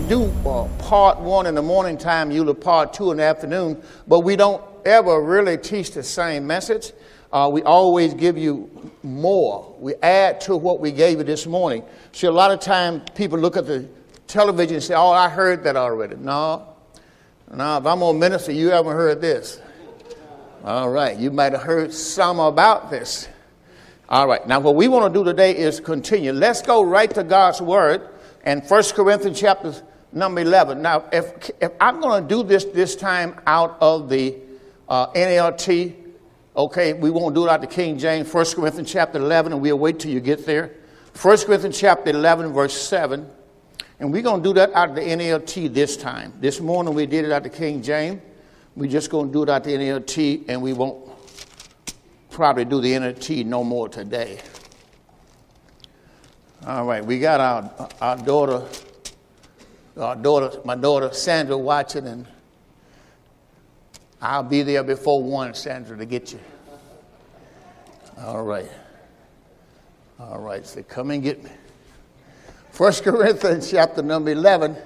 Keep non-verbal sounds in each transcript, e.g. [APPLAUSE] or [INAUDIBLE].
do uh, part one in the morning time, usually part two in the afternoon, but we don't ever really teach the same message. Uh, we always give you more. We add to what we gave you this morning. See, a lot of times people look at the television and say, Oh, I heard that already. No. No, if I'm on minister, you haven't heard this. All right, you might have heard some about this. All right, now what we want to do today is continue. Let's go right to God's Word and 1 Corinthians chapter number 11. Now, if, if I'm going to do this this time out of the uh, NLT, okay, we won't do it out the King James, 1 Corinthians chapter 11, and we'll wait till you get there. 1 Corinthians chapter 11, verse 7. And we're going to do that out of the NLT this time. This morning we did it out the King James. We're just going to do it out the NLT, and we won't probably do the NLT no more today. All right, we got our, our daughter, our daughter, my daughter Sandra watching, and I'll be there before one, Sandra, to get you. All right. All right, so come and get me. First Corinthians chapter number 11.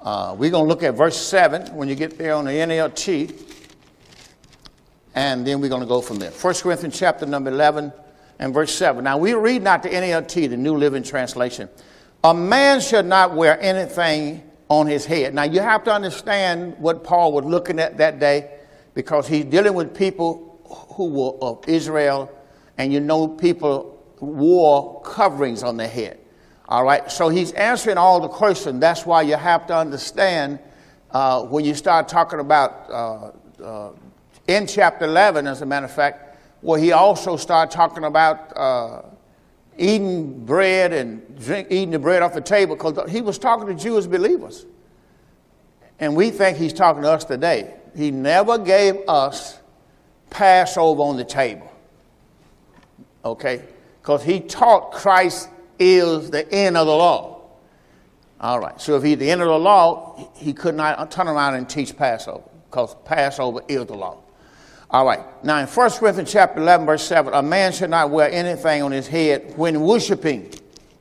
Uh, we're going to look at verse 7 when you get there on the NLT, and then we're going to go from there. 1 Corinthians chapter number 11 and verse 7. Now, we read not the NLT, the New Living Translation. A man should not wear anything on his head. Now, you have to understand what Paul was looking at that day because he's dealing with people who were of Israel, and you know, people wore coverings on their head. All right, so he's answering all the questions. That's why you have to understand uh, when you start talking about uh, uh, in chapter 11, as a matter of fact, where he also started talking about uh, eating bread and drink, eating the bread off the table, because he was talking to Jewish believers. And we think he's talking to us today. He never gave us Passover on the table. Okay? Because he taught Christ is the end of the law. All right. So if he's the end of the law, he could not turn around and teach Passover because Passover is the law. All right. Now in 1 Corinthians chapter 11, verse 7, a man should not wear anything on his head when worshiping.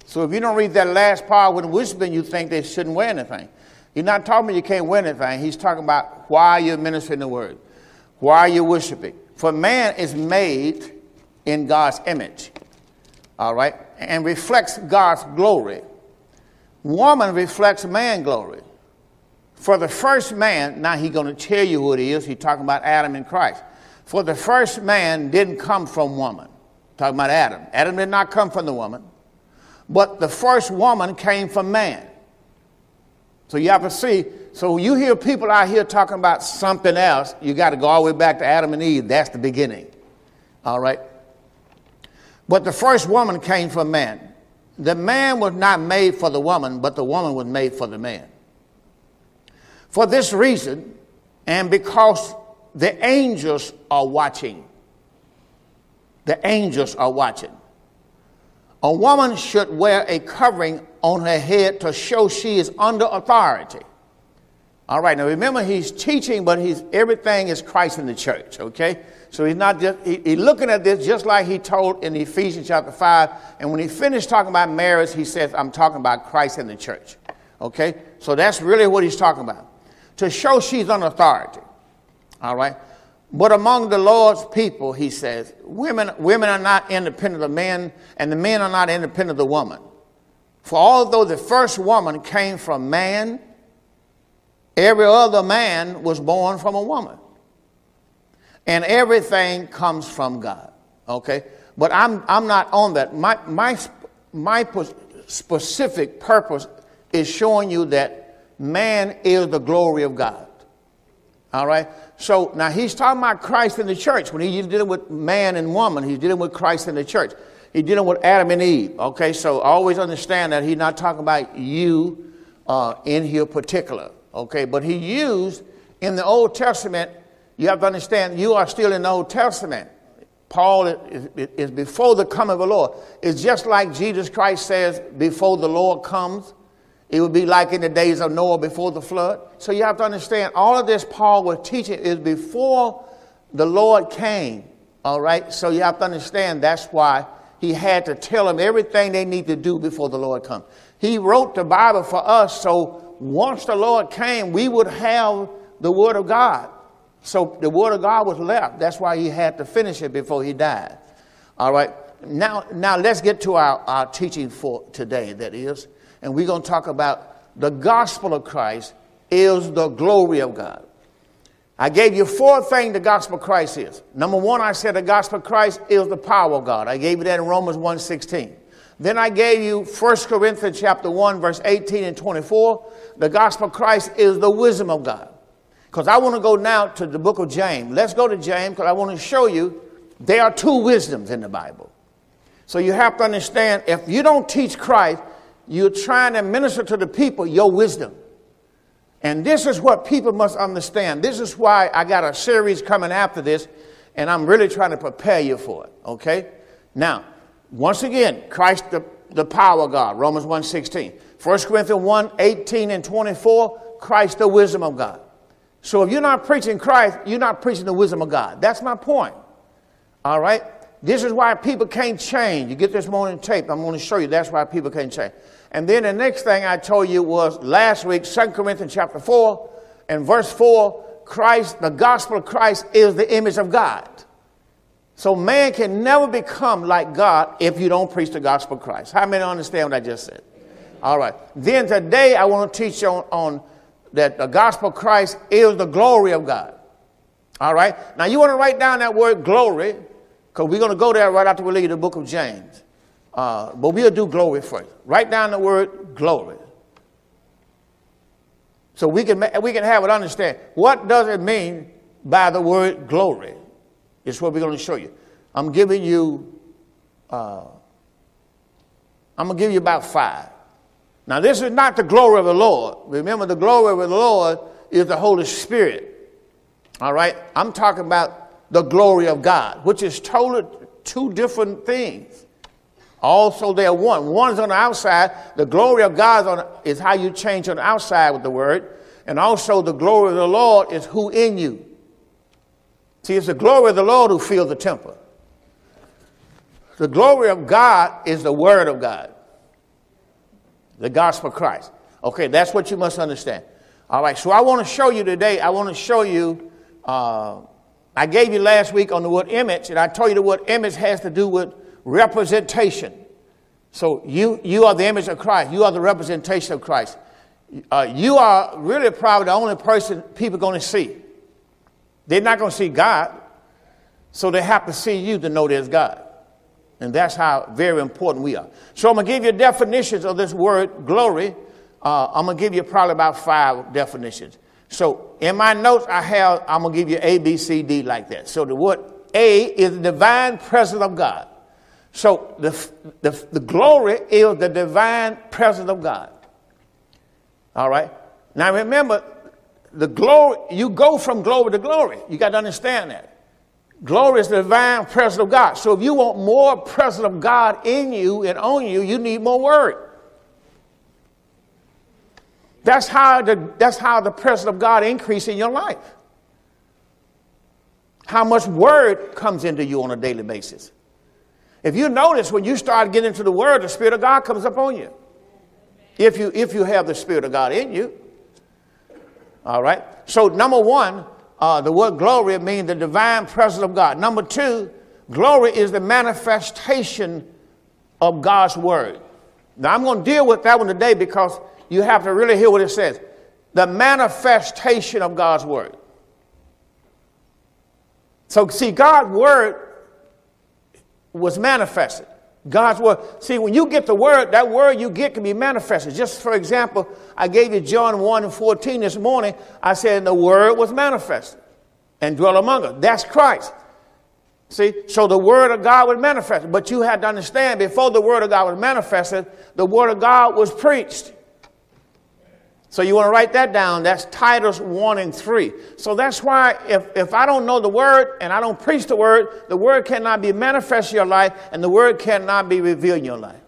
So if you don't read that last part when worshiping, you think they shouldn't wear anything. He's not talking about you can't wear anything. He's talking about why you're ministering the word, why you're worshiping. For man is made in God's image. All right and reflects God's glory. Woman reflects man glory. For the first man, now he's going to tell you who it is. He's talking about Adam and Christ. For the first man didn't come from woman. Talking about Adam. Adam did not come from the woman. But the first woman came from man. So you have to see. So you hear people out here talking about something else, you got to go all the way back to Adam and Eve. That's the beginning. All right? But the first woman came from man. The man was not made for the woman, but the woman was made for the man. For this reason, and because the angels are watching, the angels are watching. A woman should wear a covering on her head to show she is under authority. All right, now remember he's teaching, but he's everything is Christ in the church, okay? So he's not just, he, he's looking at this just like he told in Ephesians chapter 5. And when he finished talking about marriage, he says, I'm talking about Christ in the church. Okay? So that's really what he's talking about. To show she's on authority. All right? But among the Lord's people, he says, women, women are not independent of men, and the men are not independent of the woman. For although the first woman came from man, every other man was born from a woman and everything comes from God. Okay? But I'm, I'm not on that. My, my, my specific purpose is showing you that man is the glory of God. All right? So now he's talking about Christ in the church. When he's dealing with man and woman, he's dealing with Christ in the church. He's dealing with Adam and Eve. Okay? So always understand that he's not talking about you uh, in here particular. Okay? But he used in the Old Testament you have to understand, you are still in the Old Testament. Paul is, is, before the coming of the Lord. It's just like Jesus Christ says, before the Lord comes, it would be like in the days of Noah before the flood. So you have to understand, all of this Paul was teaching is before the Lord came. All right? So you have to understand that's why he had to tell them everything they need to do before the Lord comes. He wrote the Bible for us so once the Lord came, we would have the Word of God. So the Word of God was left. That's why he had to finish it before he died. All right. Now, now let's get to our, our teaching for today, that is. And we're going to talk about the gospel of Christ is the glory of God. I gave you four things the gospel of Christ is. Number one, I said the gospel of Christ is the power of God. I gave you that in Romans 1.16. Then I gave you 1 Corinthians chapter 1, verse 18 and 24. The gospel of Christ is the wisdom of God. Because I want to go now to the book of James. Let's go to James because I want to show you there are two wisdoms in the Bible. So you have to understand if you don't teach Christ, you're trying to minister to the people your wisdom. And this is what people must understand. This is why I got a series coming after this, and I'm really trying to prepare you for it. Okay? Now, once again, Christ the, the power of God, Romans 1 16. 1 Corinthians 1 18 and 24, Christ the wisdom of God. So if you're not preaching Christ, you're not preaching the wisdom of God. That's my point. All right? This is why people can't change. You get this morning tape. I'm going to show you that's why people can't change. And then the next thing I told you was last week, 2 Corinthians chapter 4 and verse 4, Christ, the gospel of Christ is the image of God. So man can never become like God if you don't preach the gospel of Christ. How many understand what I just said? All right. Then today I want to teach you on, on that the gospel of Christ is the glory of God. All right. Now you want to write down that word glory because we're going to go there right after we read the book of James. Uh, but we'll do glory first. Write down the word glory. So we can, we can have it understand. What does it mean by the word glory? It's what we're going to show you. I'm giving you, uh, I'm going to give you about five. Now, this is not the glory of the Lord. Remember, the glory of the Lord is the Holy Spirit. All right? I'm talking about the glory of God, which is totally two different things. Also, they're one. One's on the outside. The glory of God is how you change on the outside with the word. And also, the glory of the Lord is who in you. See, it's the glory of the Lord who fills the temple. The glory of God is the Word of God, the gospel of Christ. Okay, that's what you must understand. All right, so I want to show you today, I want to show you, uh, I gave you last week on the word image, and I told you the word image has to do with representation. So you, you are the image of Christ, you are the representation of Christ. Uh, you are really probably the only person people are going to see. They're not going to see God, so they have to see you to know there's God. And that's how very important we are. So I'm going to give you definitions of this word glory. Uh, I'm going to give you probably about five definitions. So in my notes, I have, I'm going to give you A, B, C, D like that. So the word A is the divine presence of God. So the, the, the glory is the divine presence of God. All right? Now remember, the glory, you go from glory to glory. You got to understand that. Glory is the divine presence of God. So if you want more presence of God in you and on you, you need more word. That's how the, that's how the presence of God increase in your life. How much word comes into you on a daily basis. If you notice when you start getting into the word, the Spirit of God comes upon you. If you if you have the Spirit of God in you. All right. So number one, uh, the word glory means the divine presence of God. Number two, glory is the manifestation of God's word. Now I'm going to deal with that one today because you have to really hear what it says. The manifestation of God's word. So see, God's word was manifested. God's word. See, when you get the word, that word you get can be manifested. Just for example, I gave you John 1 and 14 this morning. I said, the word was manifested and dwelt among us. That's Christ. See, so the word of God was manifested. But you had to understand, before the word of God was manifested, the word of God was preached. So you want to write that down. That's Titus 1 and 3. So that's why if, if I don't know the word and I don't preach the word, the word cannot be manifest in your life and the word cannot be revealed in your life.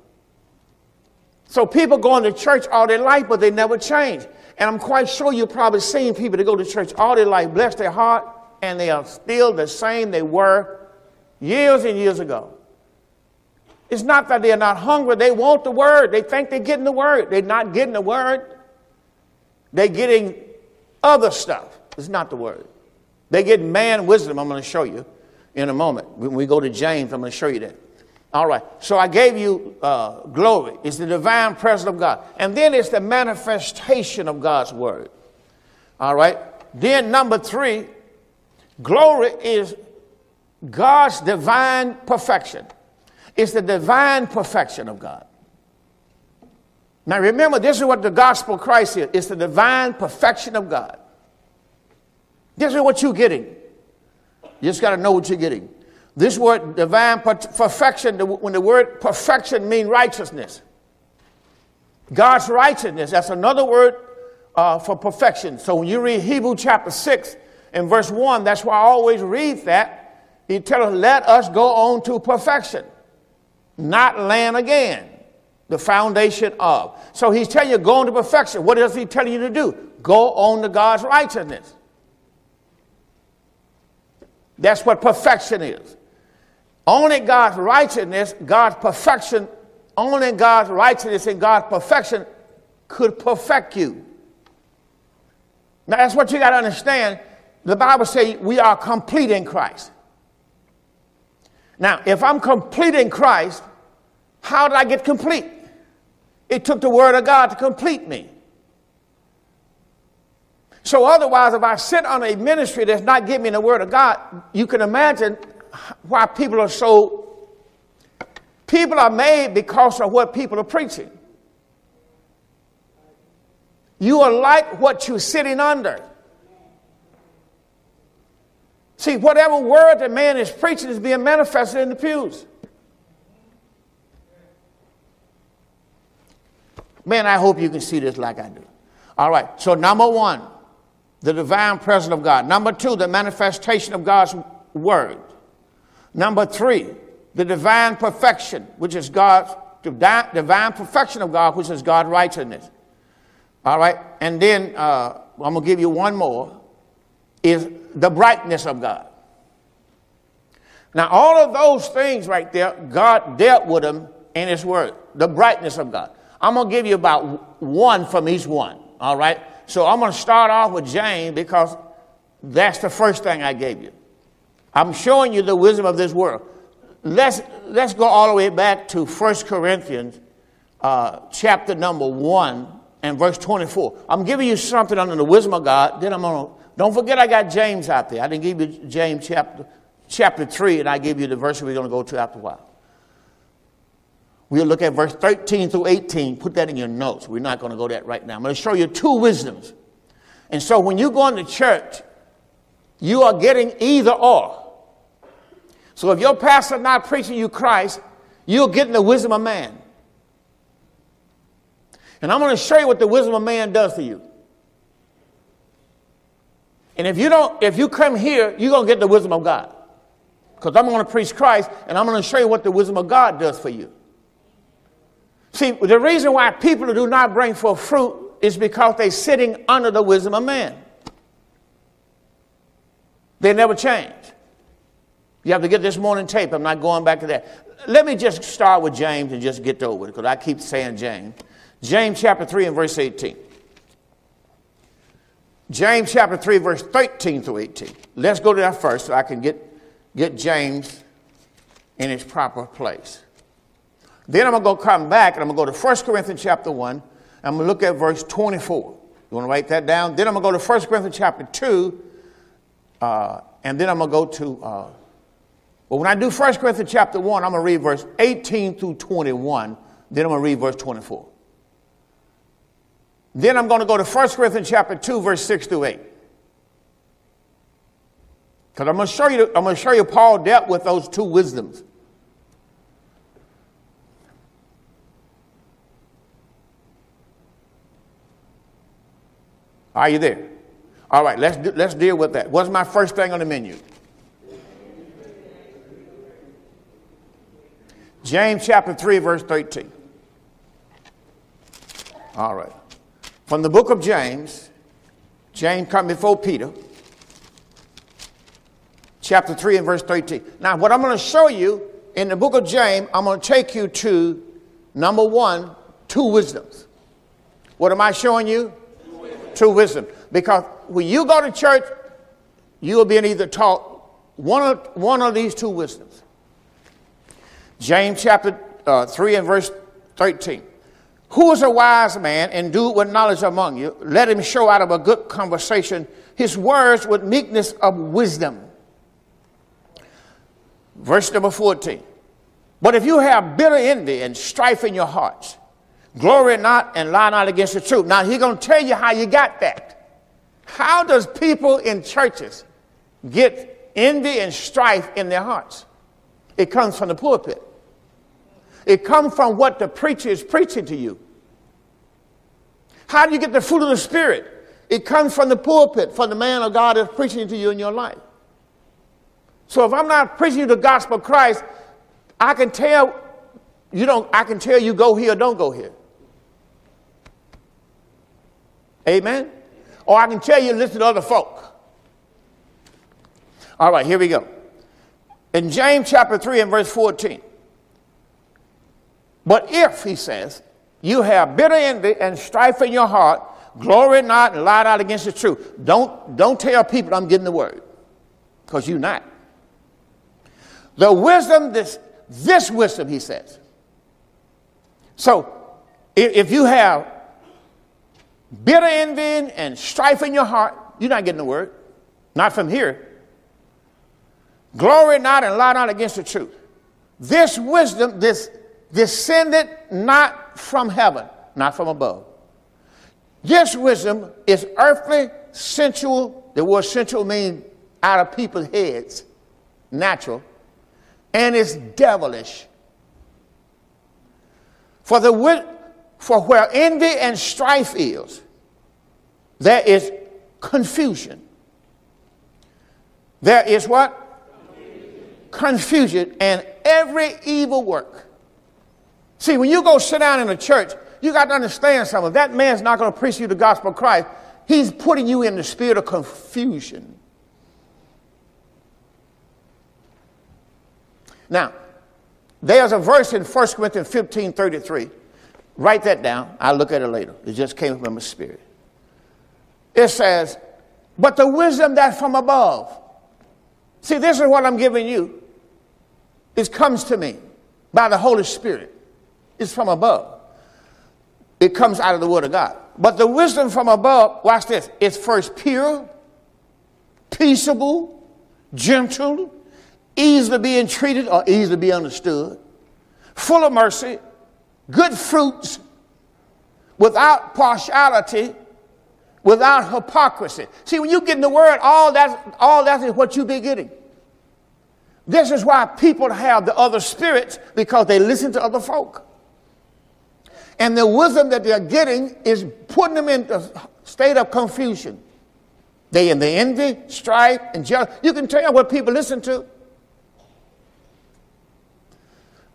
So people go into church all their life, but they never change. And I'm quite sure you've probably seen people that go to church all their life, bless their heart, and they are still the same they were years and years ago. It's not that they're not hungry. They want the word. They think they're getting the word. They're not getting the word. They're getting other stuff. It's not the word. They get man wisdom. I'm going to show you in a moment. When we go to James, I'm going to show you that. All right. So I gave you uh, glory. It's the divine presence of God. And then it's the manifestation of God's word. All right. Then number three, glory is God's divine perfection. It's the divine perfection of God. Now remember, this is what the gospel of Christ is. It's the divine perfection of God. This is what you're getting. You just got to know what you're getting. This word divine perfection, when the word perfection means righteousness. God's righteousness, that's another word uh, for perfection. So when you read Hebrew chapter 6 and verse 1, that's why I always read that. He tells us, let us go on to perfection, not land again, the foundation of. So he's telling you, go on to perfection. What is he telling you to do? Go on to God's righteousness. That's what perfection is. Only God's righteousness, God's perfection, only God's righteousness and God's perfection could perfect you. Now, that's what you got to understand. The Bible says we are complete in Christ. Now, if I'm complete in Christ, how did I get complete? It took the Word of God to complete me. So, otherwise, if I sit on a ministry that's not giving me the Word of God, you can imagine why people are so. People are made because of what people are preaching. You are like what you're sitting under. See, whatever word the man is preaching is being manifested in the pews. Man, I hope you can see this like I do. All right, so number one, the divine presence of God. Number two, the manifestation of God's word. Number three, the divine perfection, which is God's divine perfection of God, which is God's righteousness. All right, and then uh, I'm gonna give you one more, is the brightness of God. Now, all of those things right there, God dealt with them in His Word. The brightness of God. I'm gonna give you about one from each one. All right. So I'm gonna start off with James because that's the first thing I gave you. I'm showing you the wisdom of this world. Let's, let's go all the way back to 1 Corinthians uh, chapter number 1 and verse 24. I'm giving you something under the wisdom of God. Then I'm going to, don't forget I got James out there. I didn't give you James chapter, chapter 3, and I gave you the verse we're going to go to after a while. We'll look at verse 13 through 18. Put that in your notes. We're not going to go that right now. I'm going to show you two wisdoms. And so when you go into church, you are getting either or. So if your pastor not preaching you Christ, you're getting the wisdom of man. And I'm going to show you what the wisdom of man does for you. And if you don't, if you come here, you're going to get the wisdom of God. Because I'm going to preach Christ and I'm going to show you what the wisdom of God does for you. See, the reason why people do not bring forth fruit is because they're sitting under the wisdom of man. They never change. You have to get this morning tape. I'm not going back to that. Let me just start with James and just get over it because I keep saying James. James chapter 3 and verse 18. James chapter 3, verse 13 through 18. Let's go to that first so I can get, get James in its proper place. Then I'm going to come back and I'm going to go to 1 Corinthians chapter 1. I'm going to look at verse 24. You want to write that down? Then I'm going to go to 1 Corinthians chapter 2 uh, and then I'm going to go to, uh, well, when I do 1 Corinthians chapter 1, I'm going to read verse 18 through 21. Then I'm going to read verse 24. Then I'm going to go to 1 Corinthians chapter 2, verse 6 through 8. Because I'm going to show you, I'm going to show you Paul dealt with those two wisdoms. Are you there? All right, let's, do, let's deal with that. What's my first thing on the menu? James chapter 3, verse 13. All right. From the book of James, James come before Peter, chapter 3 and verse 13. Now, what I'm going to show you in the book of James, I'm going to take you to number one, two wisdoms. What am I showing you? Two wisdom. Because when you go to church, you will be either taught one of, one of these two wisdoms. James chapter uh, 3 and verse 13. Who is a wise man and do with knowledge among you? Let him show out of a good conversation his words with meekness of wisdom. Verse number 14. But if you have bitter envy and strife in your hearts, glory not and lie not against the truth. Now, he's going to tell you how you got that. How does people in churches get envy and strife in their hearts? It comes from the pulpit. It comes from what the preacher is preaching to you. How do you get the fruit of the Spirit? It comes from the pulpit, from the man of God is preaching to you in your life. So if I'm not preaching you the gospel of Christ, I can tell you don't, I can tell you go here, or don't go here. Amen? Or I can tell you listen to other folk. All right, here we go. In James chapter 3 and verse 14. But if, he says, you have bitter envy and strife in your heart, glory not and lie not against the truth. Don't, don't tell people I'm getting the word, because you're not. The wisdom, this, this wisdom, he says. So, if, if you have bitter envy and strife in your heart, you're not getting the word. Not from here. Glory not and lie not against the truth. This wisdom, this descended not from heaven, not from above. This wisdom is earthly, sensual. The word sensual means out of people's heads, natural, and it's devilish. For the for where envy and strife is, there is confusion. There is what? Confusion, and every evil work. See, when you go sit down in a church, you got to understand something. That man's not going to preach you the gospel of Christ. He's putting you in the spirit of confusion. Now, there's a verse in 1 Corinthians 15 33. Write that down. I'll look at it later. It just came from my spirit. It says, But the wisdom that's from above. See, this is what I'm giving you. It comes to me by the Holy Spirit. It's from above. It comes out of the Word of God. But the wisdom from above, watch this, it's first pure, peaceable, gentle, easy to be entreated or easy to be understood, full of mercy, good fruits, without partiality, without hypocrisy. See, when you get in the word, all that, all that is what you be getting. This is why people have the other spirits because they listen to other folk. And the wisdom that they're getting is putting them in a state of confusion. They in the envy, strife, and jealousy. You can tell what people listen to.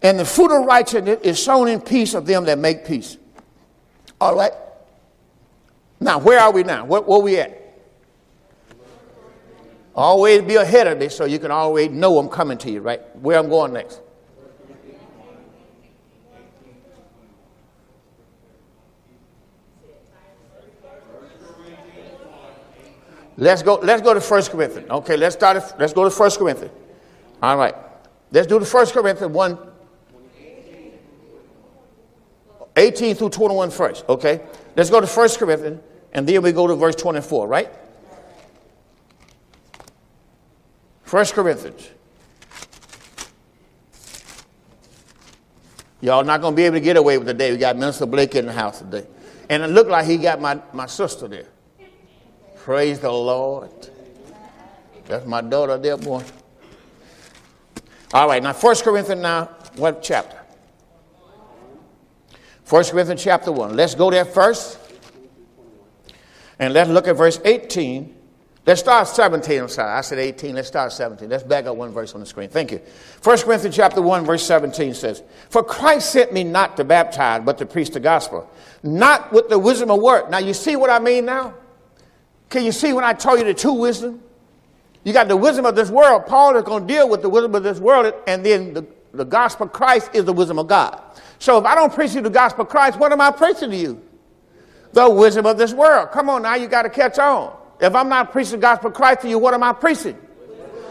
And the fruit of righteousness is sown in peace of them that make peace. All right? Now, where are we now? Where, where we at? Always be ahead of me so you can always know I'm coming to you, right? Where I'm going next. Let's go, let's go to 1 Corinthians. Okay, let's start, let's go to 1 Corinthians. All right. Let's do the 1 Corinthians 1, 18 through 21 first. Okay. Let's go to 1 Corinthians and then we go to verse 24, right? 1 Corinthians. Y'all not going to be able to get away with today. We got Minister Blake in the house today. And it looked like he got my, my sister there. Praise the Lord. That's my daughter there, boy. All right, now First Corinthians now, what chapter? First Corinthians chapter 1. Let's go there first. And let's look at verse 18. Let's start 17. I'm sorry, I said 18. Let's start 17. Let's back up one verse on the screen. Thank you. First Corinthians chapter 1, verse 17 says, For Christ sent me not to baptize, but to preach the gospel, not with the wisdom of word. Now you see what I mean now? Can you see when I told you the two wisdom? You got the wisdom of this world. Paul is going to deal with the wisdom of this world and then the the gospel of Christ is the wisdom of God. So if I don't preach you the gospel of Christ, what am I preaching to you? The wisdom of this world. Come on now, you got to catch on. If I'm not preaching the gospel of Christ to you, what am I preaching?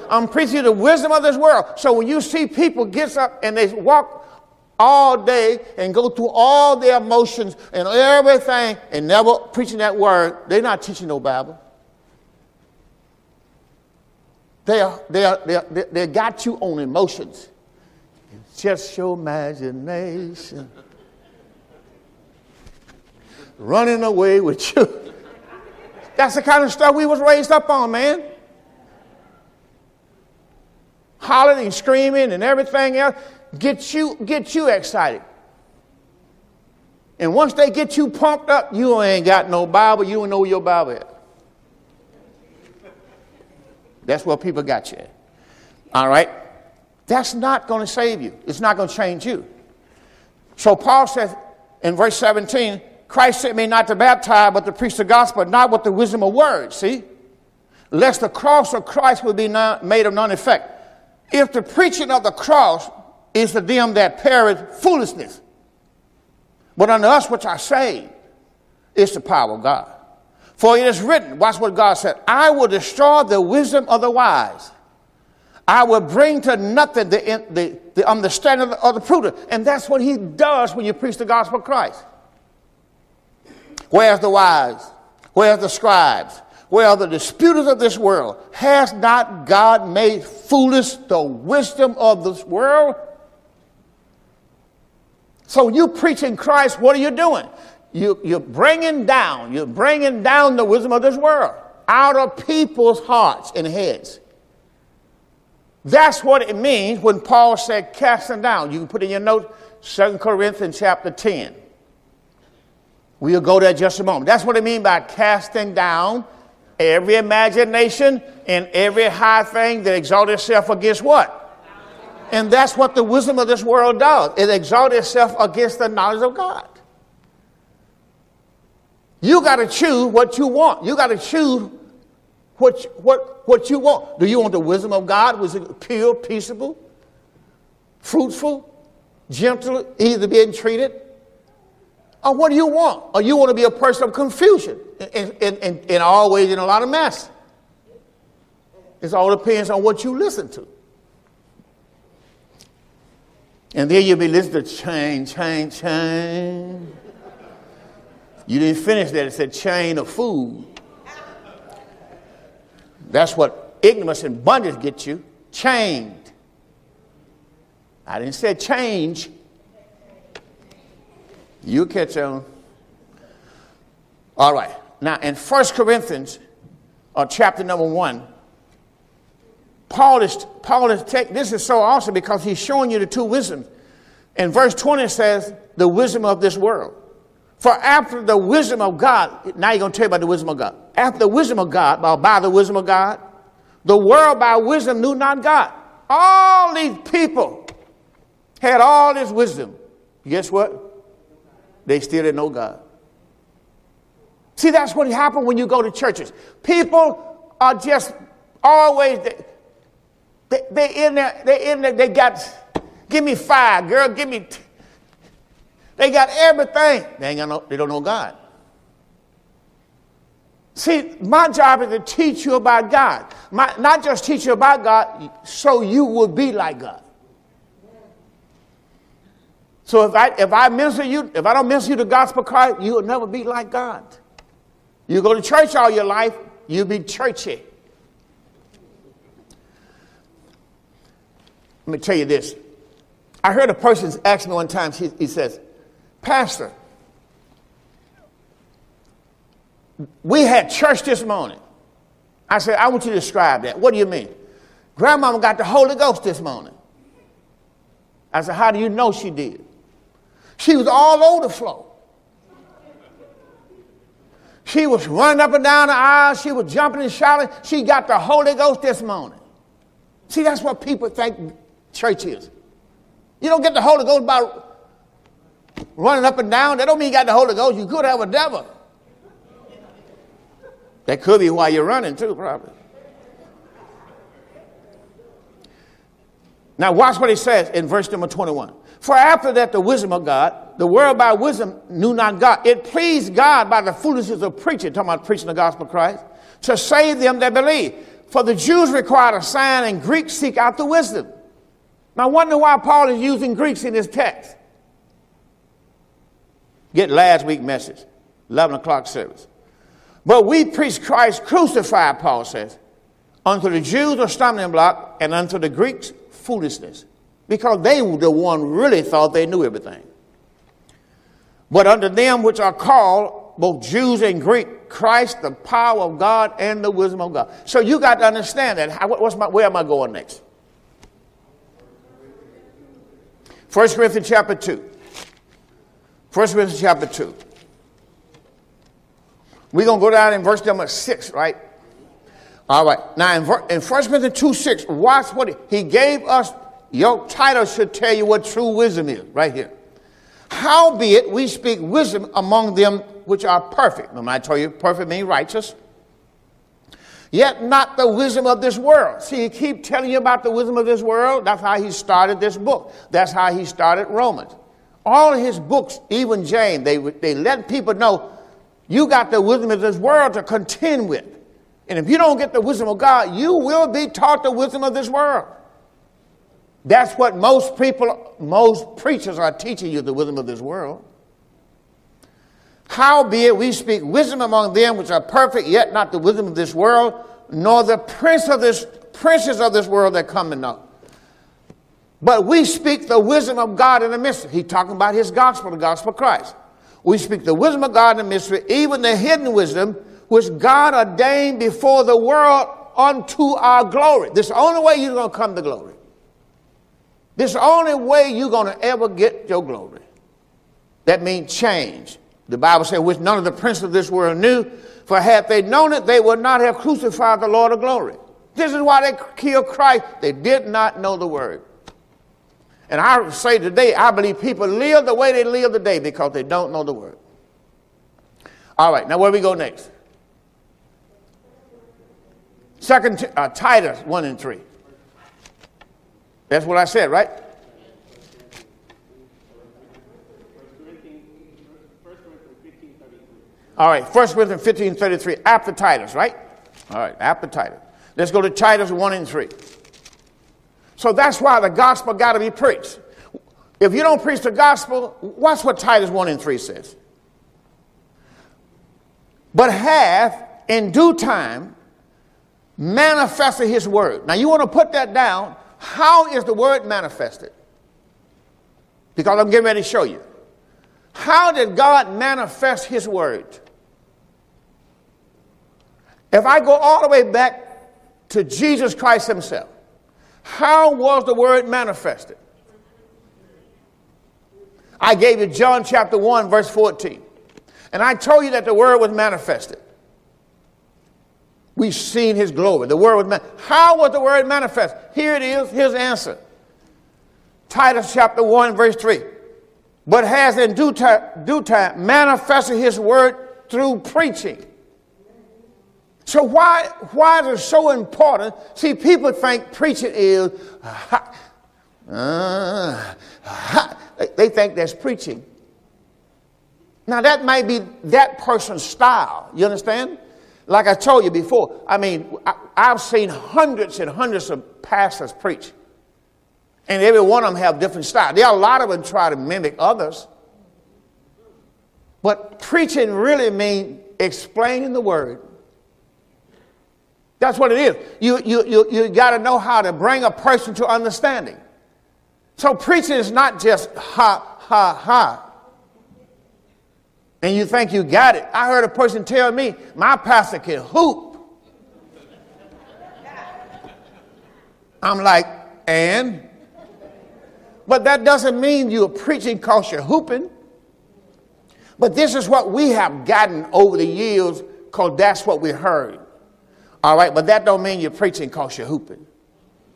I'm preaching the wisdom of this world. So when you see people get up and they walk all day and go through all their emotions and everything and never preaching that word, they're not teaching no Bible. They, are, they, are, they, are, they, they got you on emotions. Just your imagination running away with you. That's the kind of stuff we was raised up on, man. Hollering and screaming and everything else get you get you excited. And once they get you pumped up, you ain't got no Bible. You don't know your Bible. That's where people got you. All right? That's not going to save you. It's not going to change you. So Paul says in verse 17, Christ sent me not to baptize, but to preach the gospel, not with the wisdom of words, see? Lest the cross of Christ would be non, made of none effect. If the preaching of the cross is to them that perish foolishness, but unto us which are saved, is the power of God. For it is written, watch what God said, I will destroy the wisdom of the wise. I will bring to nothing the, the, the understanding of the prudent. And that's what he does when you preach the gospel of Christ. Where's the wise? Where's the scribes? Where are the disputers of this world? Has not God made foolish the wisdom of this world? So you preaching Christ, what are you doing? you, you're bringing down, you're bringing down the wisdom of this world out of people's hearts and heads. That's what it means when Paul said casting down. You can put in your note, 2 Corinthians chapter 10. We'll go there just a moment. That's what it means by casting down every imagination and every high thing that exalts itself against what? And that's what the wisdom of this world does. It exalts itself against the knowledge of God. You got to choose what you want. You got to choose what, what, what you want. Do you want the wisdom of God, which is pure, peaceable, fruitful, gentle, easy to be entreated? Or what do you want? Or you want to be a person of confusion and, and, and, and always in a lot of mess? It all depends on what you listen to. And then you'll be listening to chain, chain, chain. You didn't finish that. It said chain of fools. That's what ignorance and bondage get you. Chained. I didn't say change. You catch on. All right. Now, in 1 Corinthians, uh, chapter number 1, Paul is, Paul is taking, this is so awesome because he's showing you the two wisdoms. In verse 20 says, the wisdom of this world. For after the wisdom of God, now you're going to tell you about the wisdom of God. After the wisdom of God, by, by the wisdom of God, the world by wisdom knew not God. All these people had all this wisdom. Guess what? They still didn't know God. See, that's what happened when you go to churches. People are just always, they, they, in there, they in there, they got, give me five, girl, give me, they got everything. They ain't got no, they don't know God. See, my job is to teach you about God. My, not just teach you about God, so you will be like God. So if I if I minister you, if I don't minister you the gospel Christ, you will never be like God. You go to church all your life, you'll be churchy. Let me tell you this. I heard a person ask me one time, he, he says, Pastor, we had church this morning. I said, I want you to describe that. What do you mean? Grandmama got the Holy Ghost this morning. I said, How do you know she did? She was all over the floor. She was running up and down the aisle. She was jumping and shouting. She got the Holy Ghost this morning. See, that's what people think church is. You don't get the Holy Ghost by running up and down, that don't mean you got the Holy Ghost. You could have a devil. That could be why you're running too, probably. Now, watch what he says in verse number 21. For after that, the wisdom of God, the world by wisdom knew not God. It pleased God by the foolishness of preaching, talking about preaching the gospel of Christ, to save them that believe. For the Jews required a sign, and Greeks seek out the wisdom. Now, I wonder why Paul is using Greeks in his text. Get last week's message, 11 o'clock service. But we preach Christ crucified, Paul says. Unto the Jews a stumbling block, and unto the Greeks foolishness. Because they were the one really thought they knew everything. But unto them which are called, both Jews and Greek, Christ, the power of God and the wisdom of God. So you got to understand that. How, my, where am I going next? 1 Corinthians chapter 2. 1 Corinthians chapter 2. We're going to go down in verse number 6, right? All right. Now, in, in 1 Corinthians 2 6, watch what he, he gave us. Your title should tell you what true wisdom is, right here. Howbeit, we speak wisdom among them which are perfect. Remember, I told you perfect means righteous. Yet not the wisdom of this world. See, he keep telling you about the wisdom of this world. That's how he started this book. That's how he started Romans. All his books, even James, they, they let people know you got the wisdom of this world to contend with. And if you don't get the wisdom of God, you will be taught the wisdom of this world. That's what most people, most preachers are teaching you the wisdom of this world. Howbeit we speak wisdom among them which are perfect, yet not the wisdom of this world, nor the prince of this princes of this world that come and know. But we speak the wisdom of God in the mystery. He's talking about his gospel, the gospel of Christ. We speak the wisdom of God in the mystery, even the hidden wisdom which God ordained before the world unto our glory. This is the only way you're going to come to glory. This is the only way you're going to ever get your glory. That means change. The Bible says, which none of the princes of this world knew, for had they known it, they would not have crucified the Lord of glory. This is why they killed Christ. They did not know the word. And I say today, I believe people live the way they live today because they don't know the word. All right, now where do we go next? Second, uh, Titus 1 and 3. That's what I said, right? All right, 1 Corinthians 15 33, after Titus, right? All right, after Titus. Let's go to Titus 1 and 3. So that's why the gospel got to be preached. If you don't preach the gospel, watch what Titus 1 and 3 says. But hath in due time manifested his word. Now you want to put that down. How is the word manifested? Because I'm getting ready to show you. How did God manifest his word? If I go all the way back to Jesus Christ himself, how was the word manifested? I gave you John chapter 1, verse 14. And I told you that the word was manifested. We've seen his glory. The word was man- How was the word manifest? Here it is, his answer. Titus chapter 1, verse 3. But has in due due time manifested his word through preaching. So why, why is it so important? See, people think preaching is, ha, uh, ha. they think that's preaching. Now that might be that person's style. You understand? Like I told you before, I mean, I, have seen hundreds and hundreds of pastors preach. And every one of them have different style. There are a lot of them try to mimic others. But preaching really means explaining the word. That's what it is. You, you, you, you got to know how to bring a person to understanding. So preaching is not just ha, ha, ha and you think you got it. I heard a person tell me, my pastor can whoop. I'm like, and? But that doesn't mean you're preaching because you're whooping. But this is what we have gotten over the years because that's what we heard. All right, but that don't mean you're preaching because you're whooping.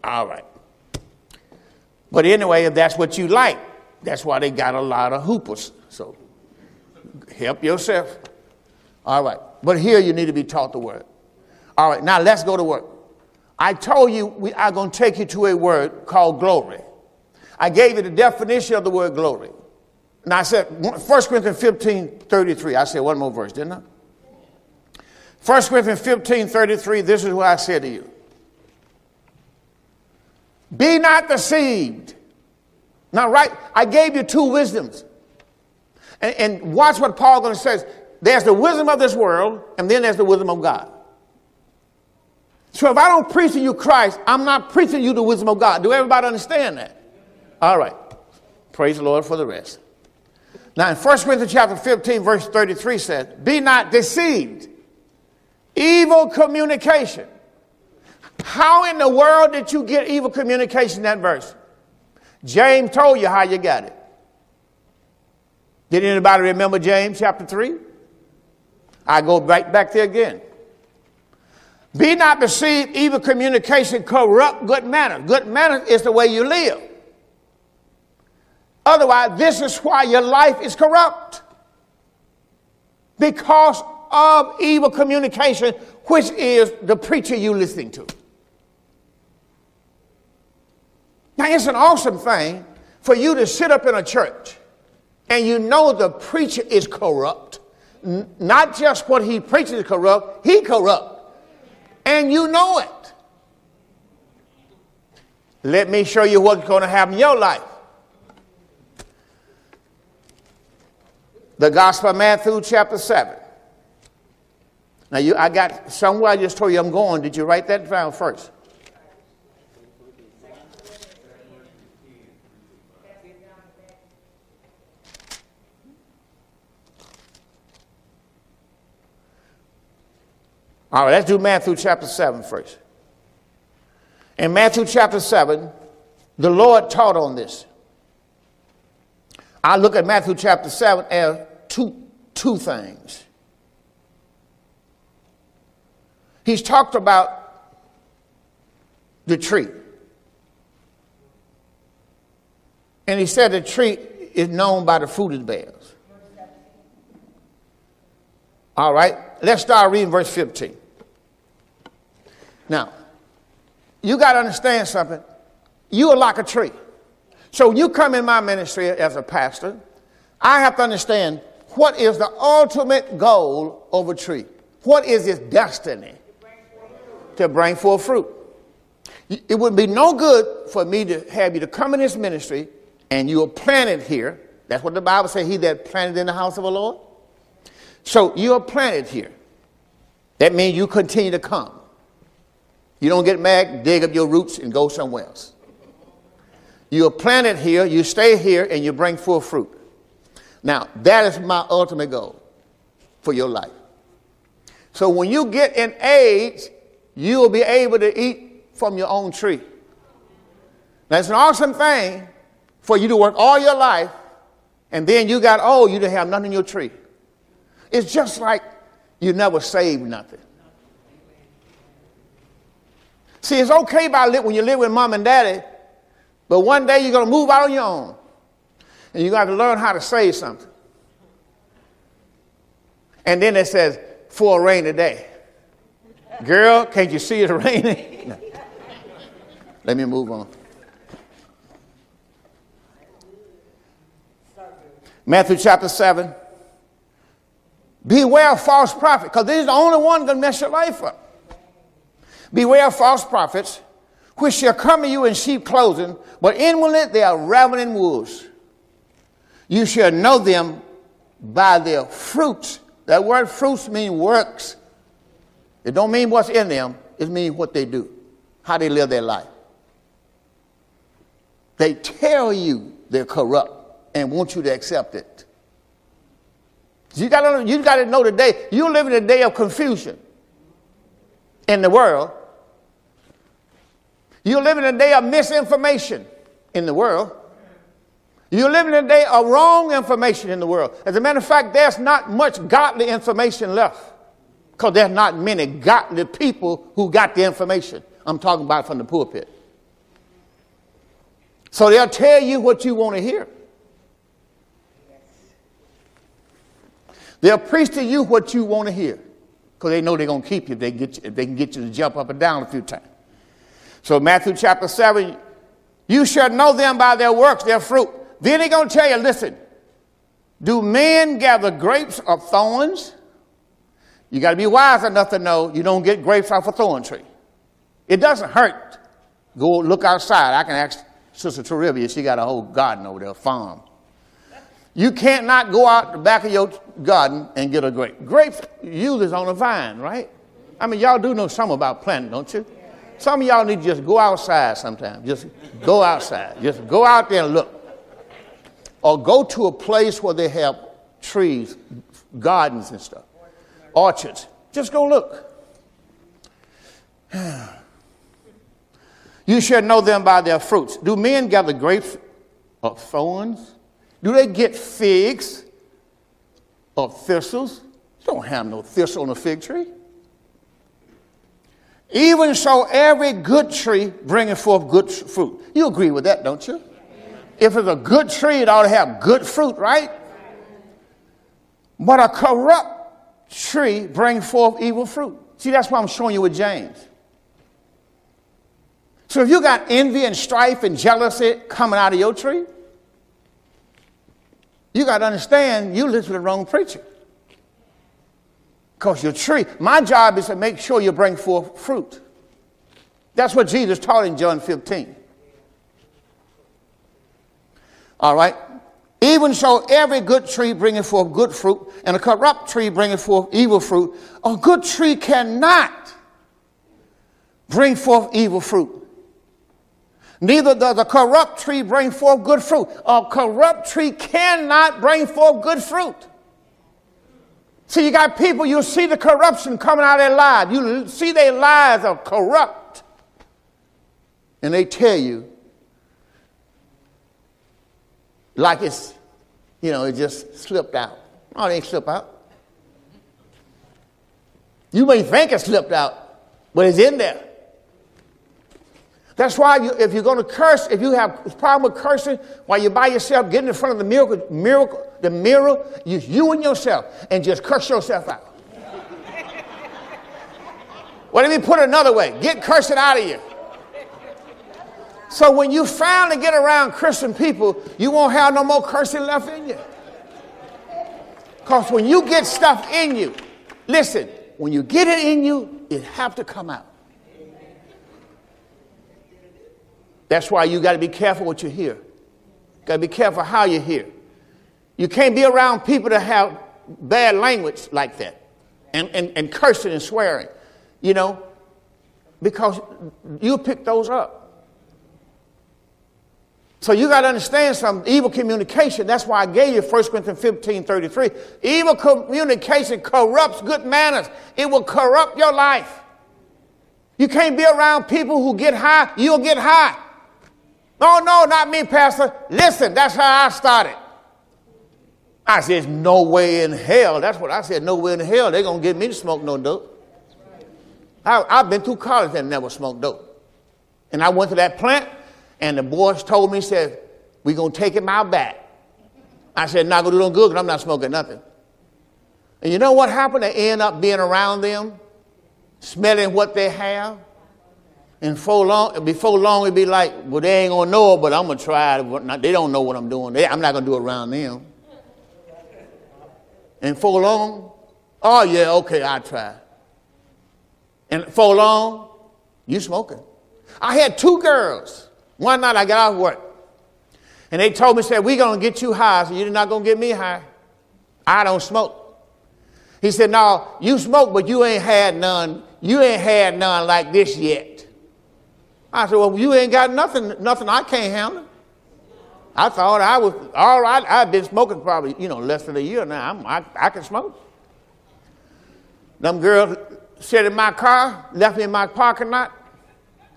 All right. But anyway, if that's what you like, that's why they got a lot of whoopers. So Help yourself. All right. But here you need to be taught the word. All right. Now let's go to work. I told you we are going to take you to a word called glory. I gave you the definition of the word glory. And I said, 1 Corinthians 15 33. I said one more verse, didn't I? 1 Corinthians 15 33, this is what I said to you. Be not deceived. Now, right, I gave you two wisdoms. And, and watch what Paul going to says. There's the wisdom of this world, and then there's the wisdom of God. So if I don't preach to you Christ, I'm not preaching you the wisdom of God. Do everybody understand that? All right. Praise the Lord for the rest. Now in 1 Corinthians chapter 15, verse 33 says, Be not deceived. Evil communication. How in the world did you get evil communication in that verse? James told you how you got it. Did anybody remember James chapter 3? I go right back there again. Be not deceived, evil communication corrupt good manners. Good manners is the way you live. Otherwise, this is why your life is corrupt. Because of evil communication, which is the preacher you're listening to. Now, it's an awesome thing for you to sit up in a church and you know the preacher is corrupt. N- not just what he preaches is corrupt, he corrupt. And you know it. Let me show you what's going to happen in your life. The Gospel of Matthew, chapter 7. Now, you, I got somewhere I just told you I'm going. Did you write that down first? All right, let's do Matthew chapter 7 first. In Matthew chapter 7, the Lord taught on this. I look at Matthew chapter 7 as two, two things. He's talked about the tree. And he said the tree is known by the fruit it bears. All right, let's start reading verse 15. Now, you got to understand something. You are like a tree. So you come in my ministry as a pastor, I have to understand what is the ultimate goal of a tree? What is its destiny? To bring forth fruit. It would be no good for me to have you to come in this ministry and you are planted here. That's what the Bible says, he that planted in the house of the Lord. So you are planted here. That means you continue to come. You don't get mad, dig up your roots, and go somewhere else. You are planted here, you stay here, and you bring forth fruit. Now, that is my ultimate goal for your life. So when you get in age, you will be able to eat from your own tree. It's an awesome thing for you to work all your life, and then you got old, you didn't have nothing in your tree. It's just like you never saved nothing. See, it's okay by when you live with mom and daddy, but one day you're going to move out on your own. And you got to learn how to save something. And then it says, for a rainy day. Girl, can't you see it raining? [LAUGHS] No. Let me move on. Matthew chapter 7. Beware of false prophets, because this is the only one going to mess your life up. Beware of false prophets, which shall come to you in sheep clothing, but inwardly they are ravening wolves. You shall know them by their fruits. That word fruits means works. It don't mean what's in them, it means what they do, how they live their life. They tell you they're corrupt and want you to accept it. You got you to know today, you're living a day of confusion in the world. You're living a day of misinformation in the world. You're living a day of wrong information in the world. As a matter of fact, there's not much godly information left because there's not many godly people who got the information. I'm talking about from the pulpit. So they'll tell you what you want to hear. They'll preach to you what you want to hear because they know they're going to keep you if they, get you if they can get you to jump up and down a few times. So Matthew chapter 7, you shall know them by their works, their fruit. Then he's going to tell you, listen, do men gather grapes of thorns? You got to be wise enough to know you don't get grapes off a thorn tree. It doesn't hurt. Go look outside. I can ask Sister Toribia. She got a whole garden over there, a farm. You can't not go out the back of your garden and get a grape. Grapes usually is on a vine, right? I mean, y'all do know something about planting, don't you? Some of y'all need to just go outside sometimes. Just go outside. Just go out there and look. Or go to a place where they have trees, gardens and stuff, orchards. Just go look. [SIGHS] You shall know them by their fruits. Do men gather grapes of thorns? Do they get figs of thistles? You don't have no thistle on a fig tree. Even so, every good tree bringeth forth good fruit. You agree with that, don't you? If it's a good tree, it ought to have good fruit, right? But a corrupt tree bring forth evil fruit. See, that's why I'm showing you with James. So if you got envy and strife and jealousy coming out of your tree, you got to understand you listen to the wrong preacher. Because your tree, my job is to make sure you bring forth fruit. That's what Jesus taught in John 15. All right? Even so, every good tree bringeth forth good fruit, and a corrupt tree bringeth forth evil fruit. A good tree cannot bring forth evil fruit. Neither does a corrupt tree bring forth good fruit. A corrupt tree cannot bring forth good fruit. See, you got people, you see the corruption coming out of their lives. You see their lives are corrupt. And they tell you, like it's, you know, it just slipped out. Oh, it ain't slipped out. You may think it slipped out, but it's in there. That's why you, if you're going to curse, if you have a problem with cursing while you're by yourself, get in front of the miracle, miracle, the mirror, use you and yourself, and just curse yourself out. [LAUGHS] well, let me put it another way: get cursing out of you. So when you finally get around Christian people, you won't have no more cursing left in you. Because when you get stuff in you, listen, when you get it in you, it have to come out. That's why you got to be careful what you hear. Got to be careful how you hear. You can't be around people that have bad language like that and, and, and cursing and swearing, you know, because you pick those up. So you got to understand some evil communication. That's why I gave you 1 Corinthians 15 33. Evil communication corrupts good manners, it will corrupt your life. You can't be around people who get high, you'll get high. No, no, not me, Pastor. Listen, that's how I started. I said, no way in hell. That's what I said, no way in hell. They're going to get me to smoke no dope. I, have been through college and never smoked dope. And I went to that plant, and the boys told me, said, we're going to take him out back. I said, not going to do no good because I'm not smoking nothing. And you know what happened? They end up being around them, smelling what they have. And before long, before long, it'd be like, well, they ain't gonna know it, but I'm gonna try it. They don't know what I'm doing. They, I'm not gonna do it around them. And before long, oh yeah, okay, I try. And before long, you smoking. I had two girls. One night I got off work, and they told me, said, we're gonna get you high." So "You're not gonna get me high. I don't smoke." He said, "No, you smoke, but you ain't had none. You ain't had none like this yet." I said, Well, you ain't got nothing, nothing I can't handle. I thought I was all right. I've been smoking probably, you know, less than a year now. I'm, I, I can smoke. Them girls sat in my car, left me in my parking lot.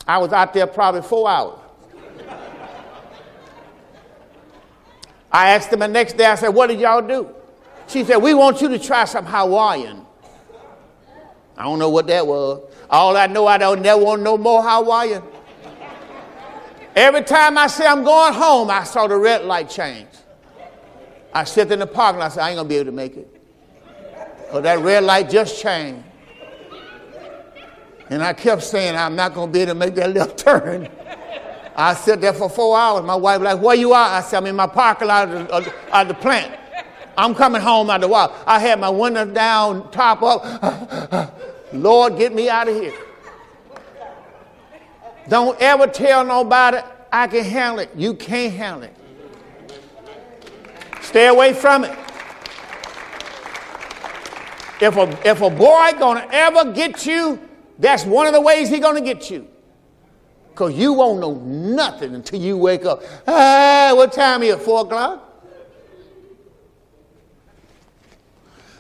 I was out there probably four hours. I asked them the next day, I said, What did y'all do? She said, We want you to try some Hawaiian. I don't know what that was. All I know, I don't never want no more Hawaiian. Every time I say I'm going home, I saw the red light change. I sit in the park and I said, I ain't gonna be able to make it. Because that red light just changed. And I kept saying, I'm not to be able to make that [LAUGHS] little turn. I sat there for four hours. My wife like, where you are? I said, I'm in my parking lot of the, of, the plant. I'm coming home out the wild. I had my windows down, top up. [LAUGHS] Lord, get me out of here. Don't ever tell nobody I can handle it. You can't handle it. Stay away from it. If a, if a boy gonna ever get you, that's one of the ways he gonna get you. Because you won't know nothing until you wake up. Ah, what time is it? Four o'clock?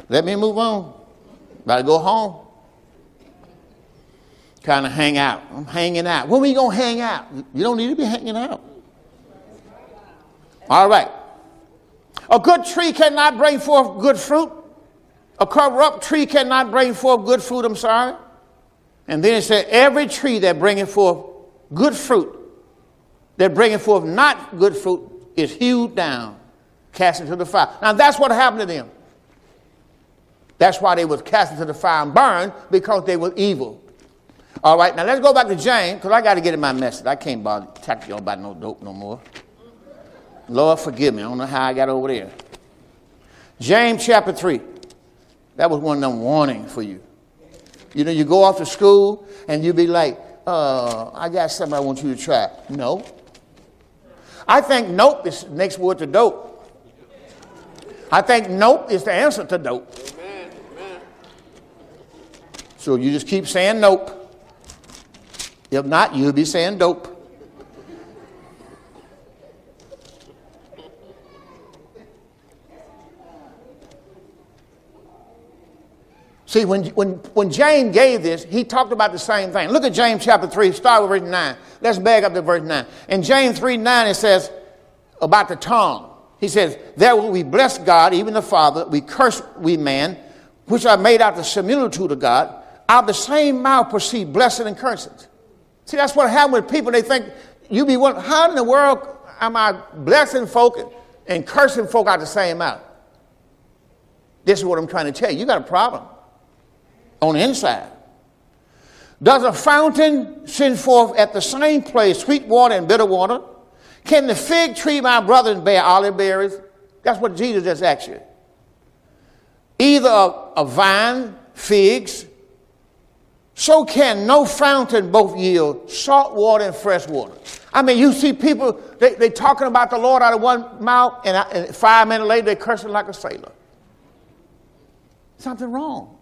Let me move on. Gotta go home. Kind of hang out. I'm hanging out. When are we gonna hang out? You don't need to be hanging out. All right. A good tree cannot bring forth good fruit. A corrupt tree cannot bring forth good fruit, I'm sorry. And then it said, every tree that bringeth forth good fruit, that bringeth forth not good fruit, is hewed down, cast into the fire. Now that's what happened to them. That's why they was cast into the fire and burned, because they were evil. All right, now let's go back to James, because I got to get in my message. I can't bother talk to y'all about no dope no more. Lord, forgive me. I don't know how I got over there. James chapter 3. That was one of them warnings for you. You know, you go off to school and you be like, uh, I got something I want you to try. No. I think nope is next word to dope. I think nope is the answer to dope. Amen. Amen. So you just keep saying nope. If not, you'll be saying dope. See, when, when, when James gave this, he talked about the same thing. Look at James chapter 3, start with verse 9. Let's back up to verse 9. In James 3 9, it says about the tongue. He says, There will we bless God, even the Father, we curse we man, which are made out the similitude of God. Out of the same mouth proceed blessing and curses. See, that's what happened with people. They think, you be one, how in the world am I blessing folk and cursing folk out the same mouth? This is what I'm trying to tell you. You got a problem on the inside. Does a fountain send forth at the same place sweet water and bitter water? Can the fig tree, my brothers, bear olive berries? That's what Jesus just asked you. Either a, a vine, figs, so can no fountain both yield salt water and fresh water. I mean, you see people, they, they talking about the Lord out of one mouth, and, and five minutes later, they're cursing like a sailor. Something wrong.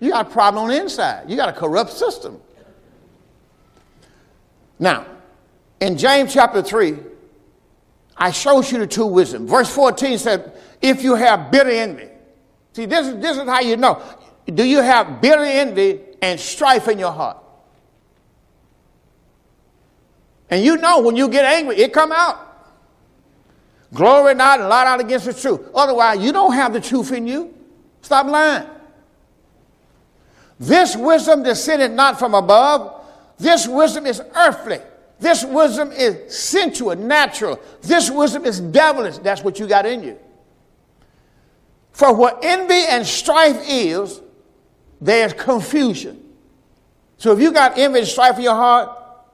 You got a problem on the inside. You got a corrupt system. Now, in James chapter 3, I showed you the two wisdom. Verse 14 said, if you have bitter envy. See, this is, this is how you know. Do you have bitter envy and strife in your heart? And you know when you get angry, it come out. Glory not and lie out against the truth. Otherwise, you don't have the truth in you. Stop lying. This wisdom descended not from above. This wisdom is earthly. This wisdom is sensual, natural. This wisdom is devilish. That's what you got in you. For what envy and strife is, there's confusion. So if you got envy and strife in your heart,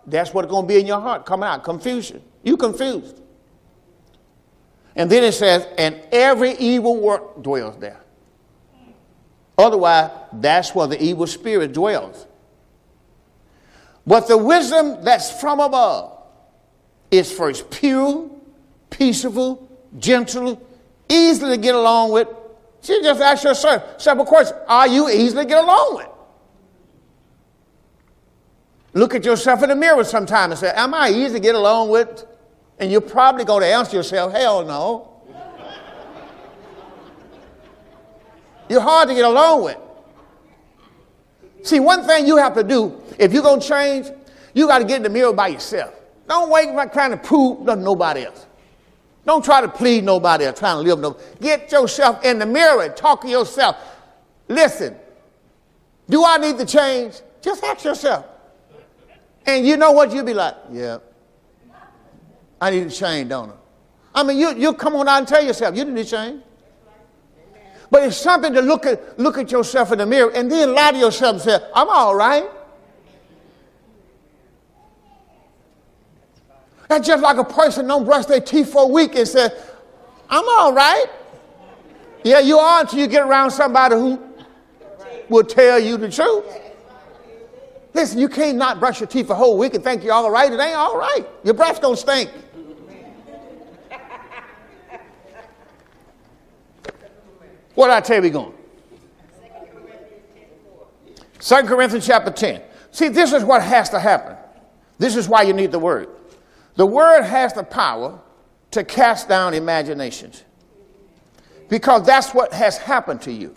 that's what's going to be in your heart coming out confusion. You confused. And then it says, and every evil work dwells there. Otherwise, that's where the evil spirit dwells. But the wisdom that's from above is first pure, peaceable, gentle, easily to get along with. She just asked yourself several questions. Are you easily to get along with? Look at yourself in the mirror sometime and say, Am I easy to get along with? And you're probably going to answer yourself, Hell no. You're hard to get along with. See, one thing you have to do, if you're going to change, you got to get in the mirror by yourself. Don't wait by trying to prove to nobody else. Don't try to plead nobody else, trying to live no. Get yourself in the mirror and talk to yourself. Listen, do I need to change? Just ask yourself. And you know what? You'll be like, yeah, I need to change, don't I? I mean, you, you come on out and tell yourself, you need to change. But it's something to look at, look at yourself in the mirror and then lie to yourself and say, I'm all right. That's just like a person don't brush their teeth for a week and say, I'm all right. Yeah, you are until you get around somebody who will tell you the truth. Listen, you can't not brush your teeth a whole week and think you're all right. It ain't all right. Your breath's gonna stink. What did I tell you we going? 2 Corinthians chapter 10. See, this is what has to happen. This is why you need the word. The word has the power to cast down imaginations because that's what has happened to you.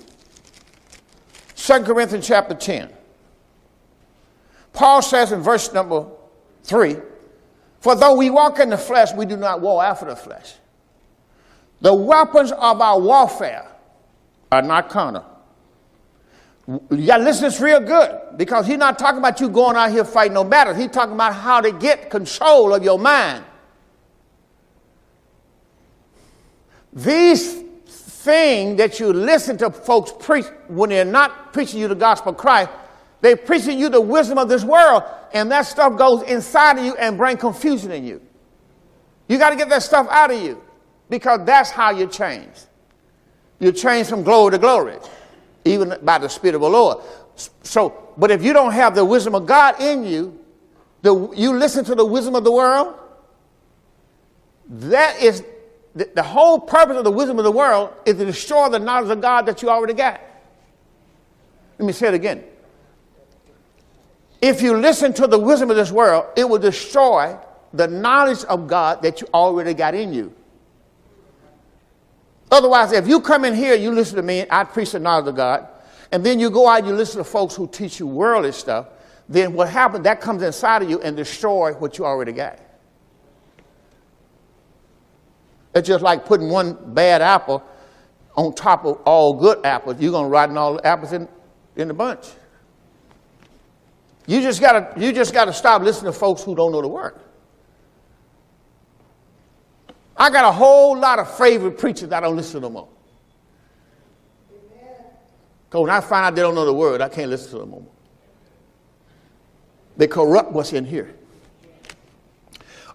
2 Corinthians chapter 10. Paul says in verse number 3 For though we walk in the flesh, we do not war after the flesh. The weapons of our warfare are not carnal. You got to listen to this real good because he's not talking about you going out here fighting no battles. He's talking about how to get control of your mind. These things that you listen to folks preach when they're not preaching you the gospel of Christ, they're preaching you the wisdom of this world, and that stuff goes inside of you and bring confusion in you. You got to get that stuff out of you because that's how you change. You change from glory to glory, even by the Spirit of the Lord. So, but if you don't have the wisdom of God in you, the, you listen to the wisdom of the world, that is the, the whole purpose of the wisdom of the world is to destroy the knowledge of God that you already got. Let me say it again. If you listen to the wisdom of this world, it will destroy the knowledge of God that you already got in you. Otherwise, if you come in here, you listen to me, I preach the knowledge of God, and then you go out and you listen to folks who teach you worldly stuff, then what happens, that comes inside of you and destroy what you already got. It's just like putting one bad apple on top of all good apples. You're going to rotten all the apples in, in the bunch. You just got to you just got to stop listening to folks who don't know the word. I got a whole lot of favorite preachers I don't listen to no more. Because when I find out they don't know the word, I can't listen to them no more. They corrupt what's in here.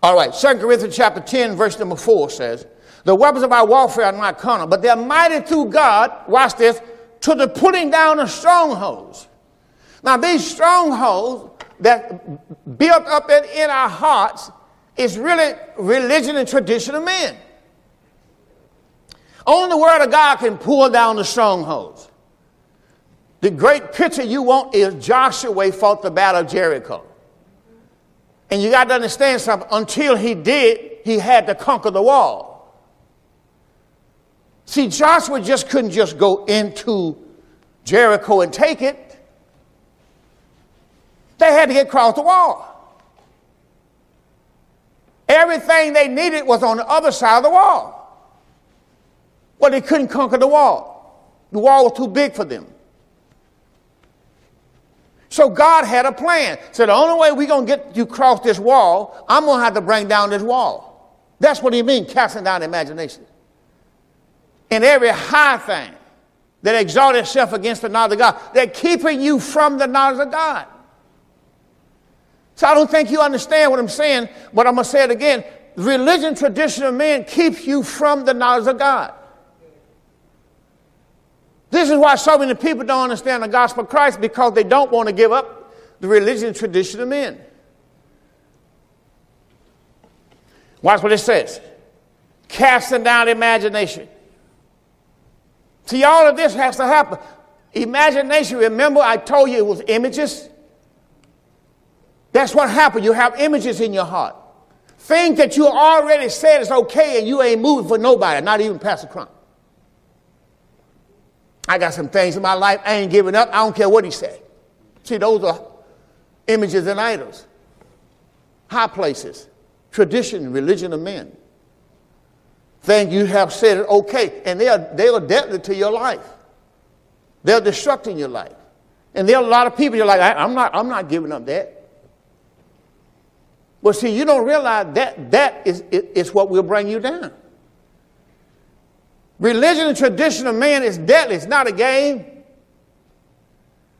All right, 2 Corinthians chapter 10, verse number 4 says, The weapons of our warfare are not carnal, but they're mighty through God, watch this, to the putting down of strongholds. Now, these strongholds that built up in, in our hearts is really religion and tradition of men. Only the Word of God can pull down the strongholds. The great picture you want is Joshua fought the battle of Jericho. And you got to understand something. Until he did, he had to conquer the wall. See, Joshua just couldn't just go into Jericho and take it. They had to get across the wall. Everything they needed was on the other side of the wall. Well, they couldn't conquer the wall. The wall was too big for them. So God had a plan. So the only way we're going to get you across this wall, I'm going to have to bring down this wall. That's what he means, casting down imagination. And every high thing that exalts itself against the knowledge of God, they're keeping you from the knowledge of God. So I don't think you understand what I'm saying, but I'm going to say it again. Religion, tradition of men keeps you from the knowledge of God. This is why so many people don't understand the gospel of Christ because they don't want to give up the religion tradition of men. Watch what it says casting down imagination. See, all of this has to happen. Imagination, remember, I told you it was images. That's what happened. You have images in your heart. Things that you already said is okay and you ain't moving for nobody, not even Pastor Crump. I got some things in my life I ain't giving up. I don't care what he said. See, those are images and idols, high places, tradition, religion of men. Things you have said are okay, and they are, they are deadly to your life. They're destructing your life. And there are a lot of people you're like, I'm not, I'm not giving up that. Well, see, you don't realize that that is, is what will bring you down. Religion and tradition of man is deadly. It's not a game.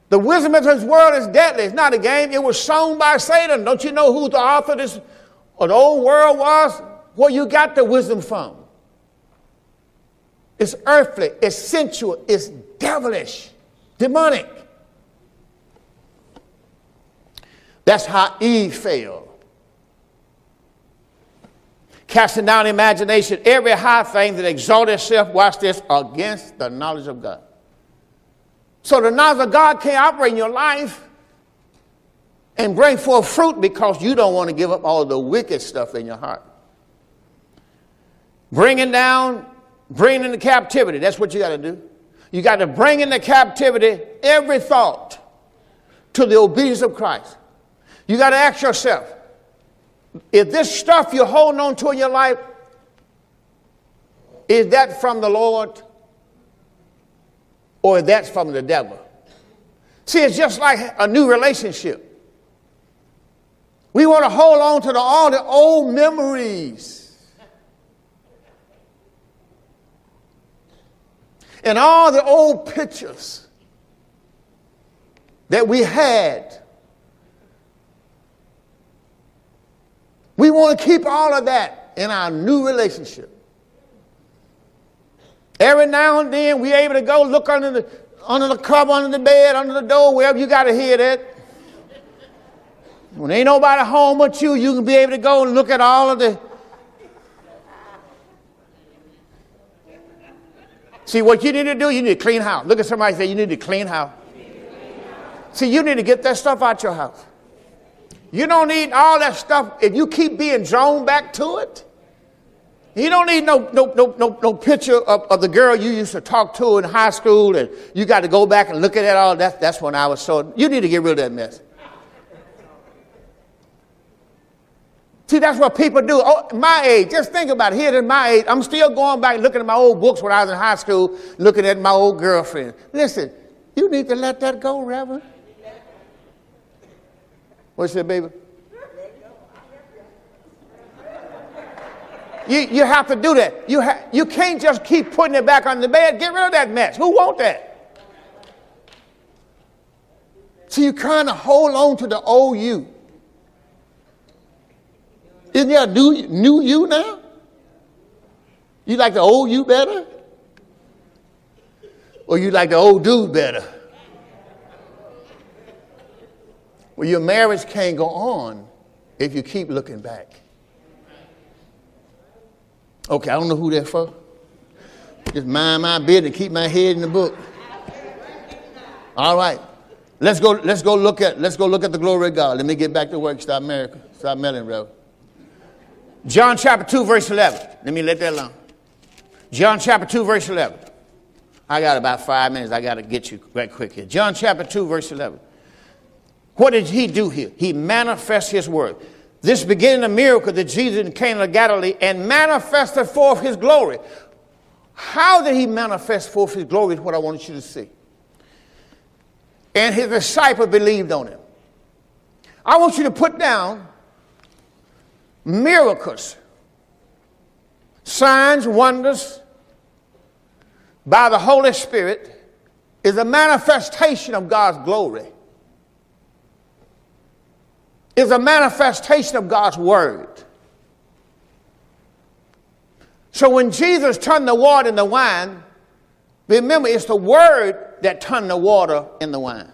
The wisdom of this world is deadly. It's not a game. It was sown by Satan. Don't you know who the author of this of the old world was? Where you got the wisdom from? It's earthly, it's sensual, it's devilish, demonic. That's how Eve failed. Casting down imagination, every high thing that exalts itself, watch this, against the knowledge of God. So the knowledge of God can't operate in your life and bring forth fruit because you don't want to give up all the wicked stuff in your heart. Bringing down, bringing into captivity, that's what you got to do. You got to bring into captivity every thought to the obedience of Christ. You got to ask yourself if this stuff you're holding on to in your life, is that from the Lord or is that from the devil? See, it's just like a new relationship. We want to hold on to the, all the old memories. And all the old pictures that we had We want to keep all of that in our new relationship. Every now and then we're able to go look under the under the cover, under the bed, under the door, wherever you got to hear that. When ain't nobody home but you, you can be able to go and look at all of the. See, what you need to do, you need to clean house. Look at somebody say, you need to clean house. See, you need to get that stuff out your house. You don't need all that stuff. If you keep being drawn back to it, you don't need no, no, no, no, no picture of, of the girl you used to talk to in high school and you got to go back and look at that all. That, that's when I was so. You need to get rid of that mess. See, that's what people do. Oh, my age, just think about it. Here at my age, I'm still going back looking at my old books when I was in high school, looking at my old girlfriend. Listen, you need to let that go, Reverend. What's that, baby? You, you have to do that. You, ha- you can't just keep putting it back on the bed. Get rid of that mess. Who want that? So you kind of hold on to the old you. Isn't there a new, new you now? You like the old you better? Or you like the old dude better? Well, your marriage can't go on if you keep looking back. Okay, I don't know who that's for. Just mind my business, keep my head in the book. All right. Let's go, let's go look at let's go look at the glory of God. Let me get back to work. Stop America. Stop meddling, bro. John chapter 2, verse 11. Let me let that alone. John chapter 2, verse 11. I got about five minutes. I got to get you right quick here. John chapter 2, verse 11. What did he do here? He manifests his word. This beginning a miracle that Jesus came to Galilee and manifested forth his glory. How did he manifest forth his glory is what I want you to see. And his disciple believed on him. I want you to put down miracles, signs, wonders by the Holy Spirit is a manifestation of God's glory is a manifestation of God's word. So when Jesus turned the water into wine, remember it's the word that turned the water into wine.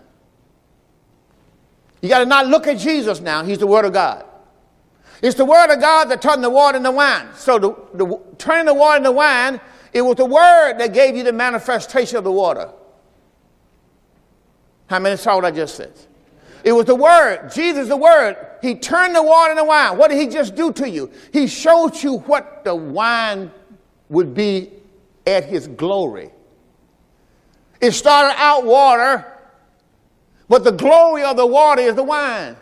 You got to not look at Jesus now, he's the word of God. It's the word of God that turned the water into wine. So the, the turning the water into wine, it was the word that gave you the manifestation of the water. How many saw what I just said? It was the Word, Jesus, the Word. He turned the water into wine. What did He just do to you? He showed you what the wine would be at His glory. It started out water, but the glory of the water is the wine.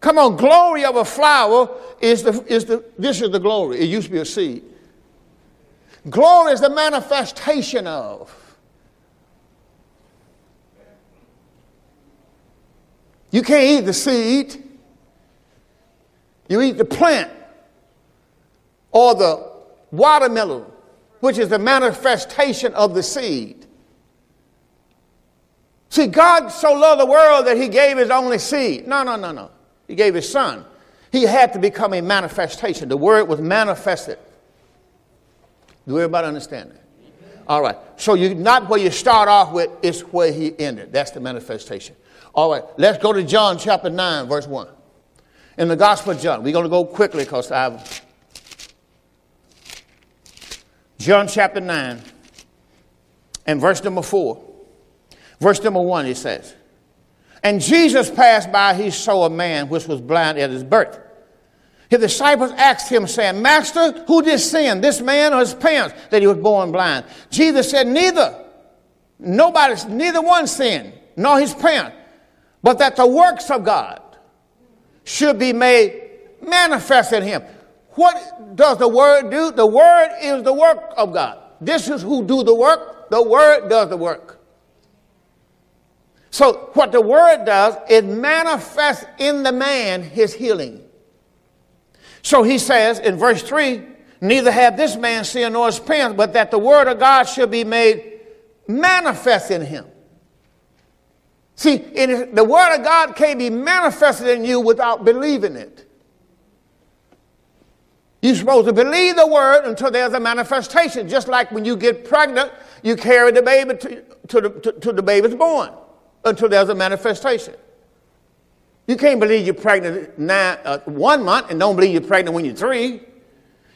Come on, glory of a flower is the, is the, this is the glory. It used to be a seed. Glory is the manifestation of. You can't eat the seed. You eat the plant or the watermelon which is the manifestation of the seed. See, God so loved the world that he gave his only seed. No, no, no, no. He gave his son. He had to become a manifestation. The word was manifested. Do everybody understand that? All right. So you're not where you start off with, it's where he ended. That's the manifestation. All right. Let's go to John chapter 9, verse 1. In the Gospel of John. We're going to go quickly because I've. John chapter 9 and verse number 4. Verse number 1, he says, And Jesus passed by, he saw a man which was blind at his birth. His disciples asked him, saying, Master, who did sin, this man or his parents, that he was born blind? Jesus said, Neither. Nobody, neither one sinned, nor his parents, but that the works of God should be made manifest in him. What does the word do? The word is the work of God. This is who do the work. The word does the work. So what the word does, it manifests in the man his healing. So he says in verse 3 Neither have this man sin nor his parents, but that the word of God should be made manifest in him. See, the word of God can't be manifested in you without believing it. You're supposed to believe the word until there's a manifestation. Just like when you get pregnant, you carry the baby to, to, the, to, to the baby's born until there's a manifestation. You can't believe you're pregnant nine, uh, one month and don't believe you're pregnant when you're three.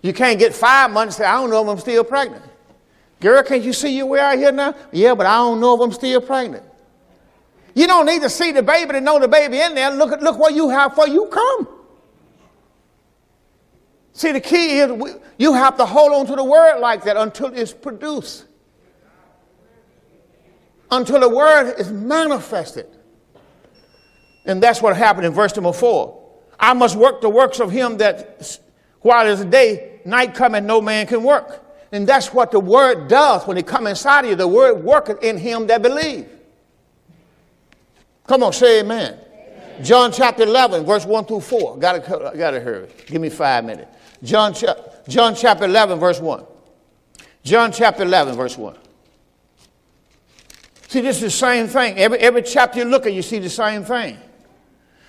You can't get five months and say, I don't know if I'm still pregnant. Girl, can't you see you way out here now? Yeah, but I don't know if I'm still pregnant. You don't need to see the baby to know the baby in there. Look look what you have for you come. See, the key is you have to hold on to the word like that until it's produced. Until the word is manifested. And that's what happened in verse number four. I must work the works of him that while a day, night coming, no man can work. And that's what the word does when it comes inside of you. The word worketh in him that believe. Come on, say amen. amen. John chapter 11, verse 1 through 4. Gotta, gotta hurry. Give me five minutes. John, cha- John chapter 11, verse 1. John chapter 11, verse 1. See, this is the same thing. Every, every chapter you look at, you see the same thing.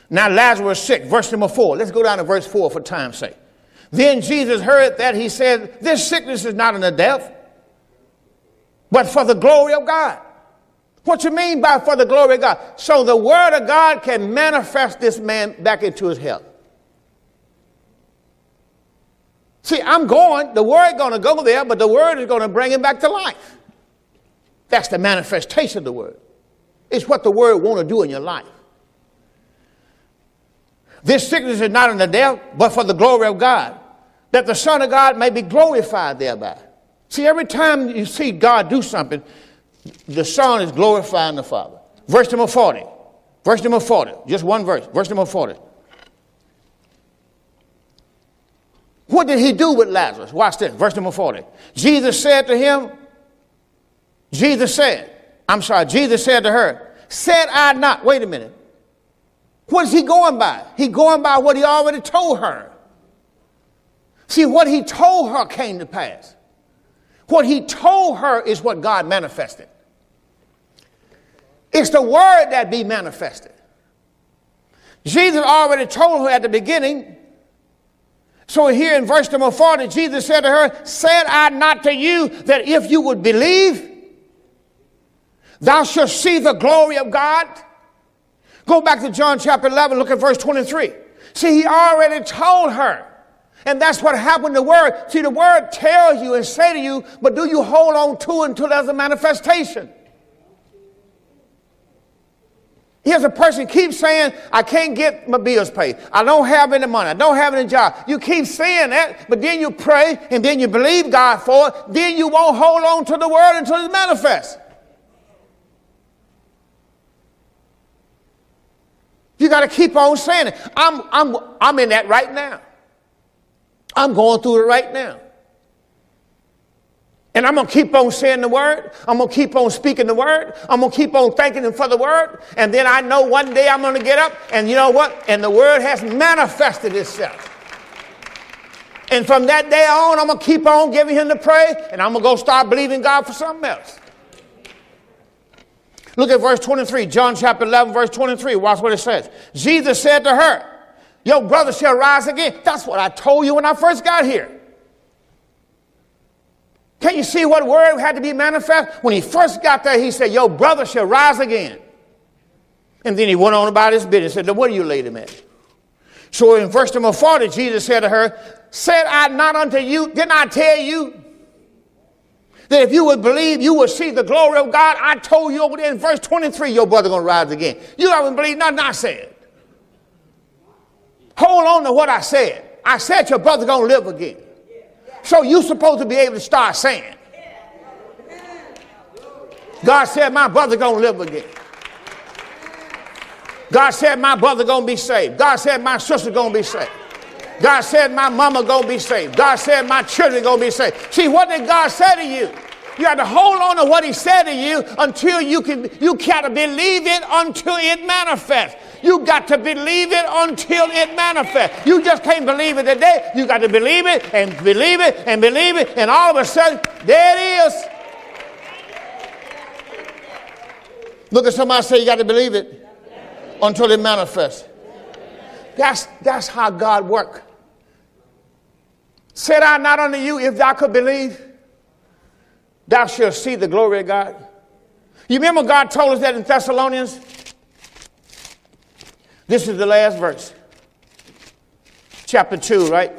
Now Lazarus sick, verse number four. Let's go down to verse four for time's sake. Then Jesus heard that he said, This sickness is not unto death, but for the glory of God. What you mean by for the glory of God? So the word of God can manifest this man back into his health. See, I'm going, the word is going to go there, but the word is going to bring him back to life. That's the manifestation of the word. It's what the word want to do in your life. This sickness is not in the death, but for the glory of God, that the Son of God may be glorified thereby. See, every time you see God do something, the Son is glorifying the Father. Verse number 40. Verse number 40. Just one verse. Verse number 40. What did he do with Lazarus? Watch this. Verse number 40. Jesus said to him, Jesus said, I'm sorry, Jesus said to her, Said I not, wait a minute, what is he going by? He going by what he already told her. See, what he told her came to pass. What he told her is what God manifested. It's the word that be manifested. Jesus already told her at the beginning. So here in verse number 40, Jesus said to her, Said I not to you that if you would believe, thou shalt see the glory of God? Go back to John chapter 11, look at verse 23. See, he already told her. And that's what happened to the word. See, the word tells you and say to you, but do you hold on to it until there's a manifestation? Here's a person keeps saying, I can't get my bills paid. I don't have any money. I don't have any job. You keep saying that, but then you pray and then you believe God for it. Then you won't hold on to the word until it manifests. You got to keep on saying it. I'm, I'm, I'm in that right now. I'm going through it right now. And I'm going to keep on saying the word. I'm going to keep on speaking the word. I'm going to keep on thanking him for the word. And then I know one day I'm going to get up and you know what? And the word has manifested itself. And from that day on, I'm going to keep on giving him the praise and I'm going to go start believing God for something else. Look at verse 23, John chapter 11, verse 23. Watch what it says. Jesus said to her, Your brother shall rise again. That's what I told you when I first got here. Can you see what word had to be manifest? When he first got there, he said, Your brother shall rise again. And then he went on about his business. Said, What are you laid him at? So in verse number 40, Jesus said to her, Said I not unto you, didn't I tell you that if you would believe, you would see the glory of God? I told you over there in verse 23, your brother gonna rise again. You haven't believed nothing I said. Hold on to what I said. I said your brother gonna live again. So you're supposed to be able to start saying. God said, My brother gonna live again. God said, My brother gonna be saved. God said, My sister gonna be saved. God said, My mama gonna be saved. God said, My children gonna be saved. See, what did God say to you? You have to hold on to what he said to you until you can you gotta believe it until it manifests. You got to believe it until it manifests. You just can't believe it today. You got to believe it and believe it and believe it, and all of a sudden, there it is. Look at somebody say you got to believe it until it manifests. That's, that's how God works. Said I not unto you, if thou could believe, thou shalt see the glory of God. You remember God told us that in Thessalonians? This is the last verse. Chapter 2, right?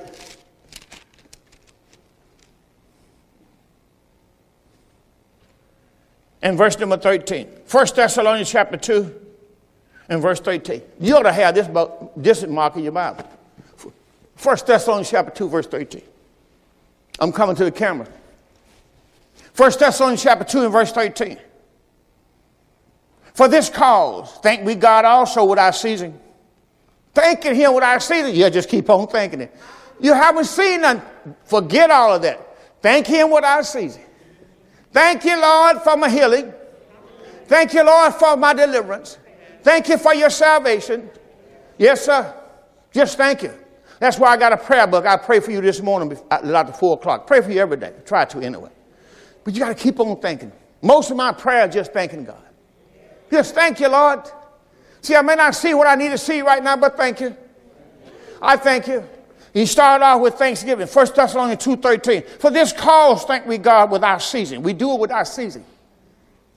And verse number 13. 1 Thessalonians chapter 2 and verse 13. You ought to have this, book, this mark in your Bible. 1 Thessalonians chapter 2, verse 13. I'm coming to the camera. 1 Thessalonians chapter 2 and verse 13. For this cause, thank we God also without ceasing. Thanking Him without ceasing. Yeah, just keep on thanking Him. You haven't seen none. Forget all of that. Thank Him without ceasing. Thank you, Lord, for my healing. Thank you, Lord, for my deliverance. Thank you for your salvation. Yes, sir. Just thank you. That's why I got a prayer book. I pray for you this morning uh, after 4 o'clock. Pray for you every day. Try to anyway. But you got to keep on thanking. Most of my prayer is just thanking God. Just thank you, Lord. See, I may not see what I need to see right now, but thank you. I thank you. He started off with thanksgiving. 1 Thessalonians 2.13. For this cause thank we God without season. We do it without season.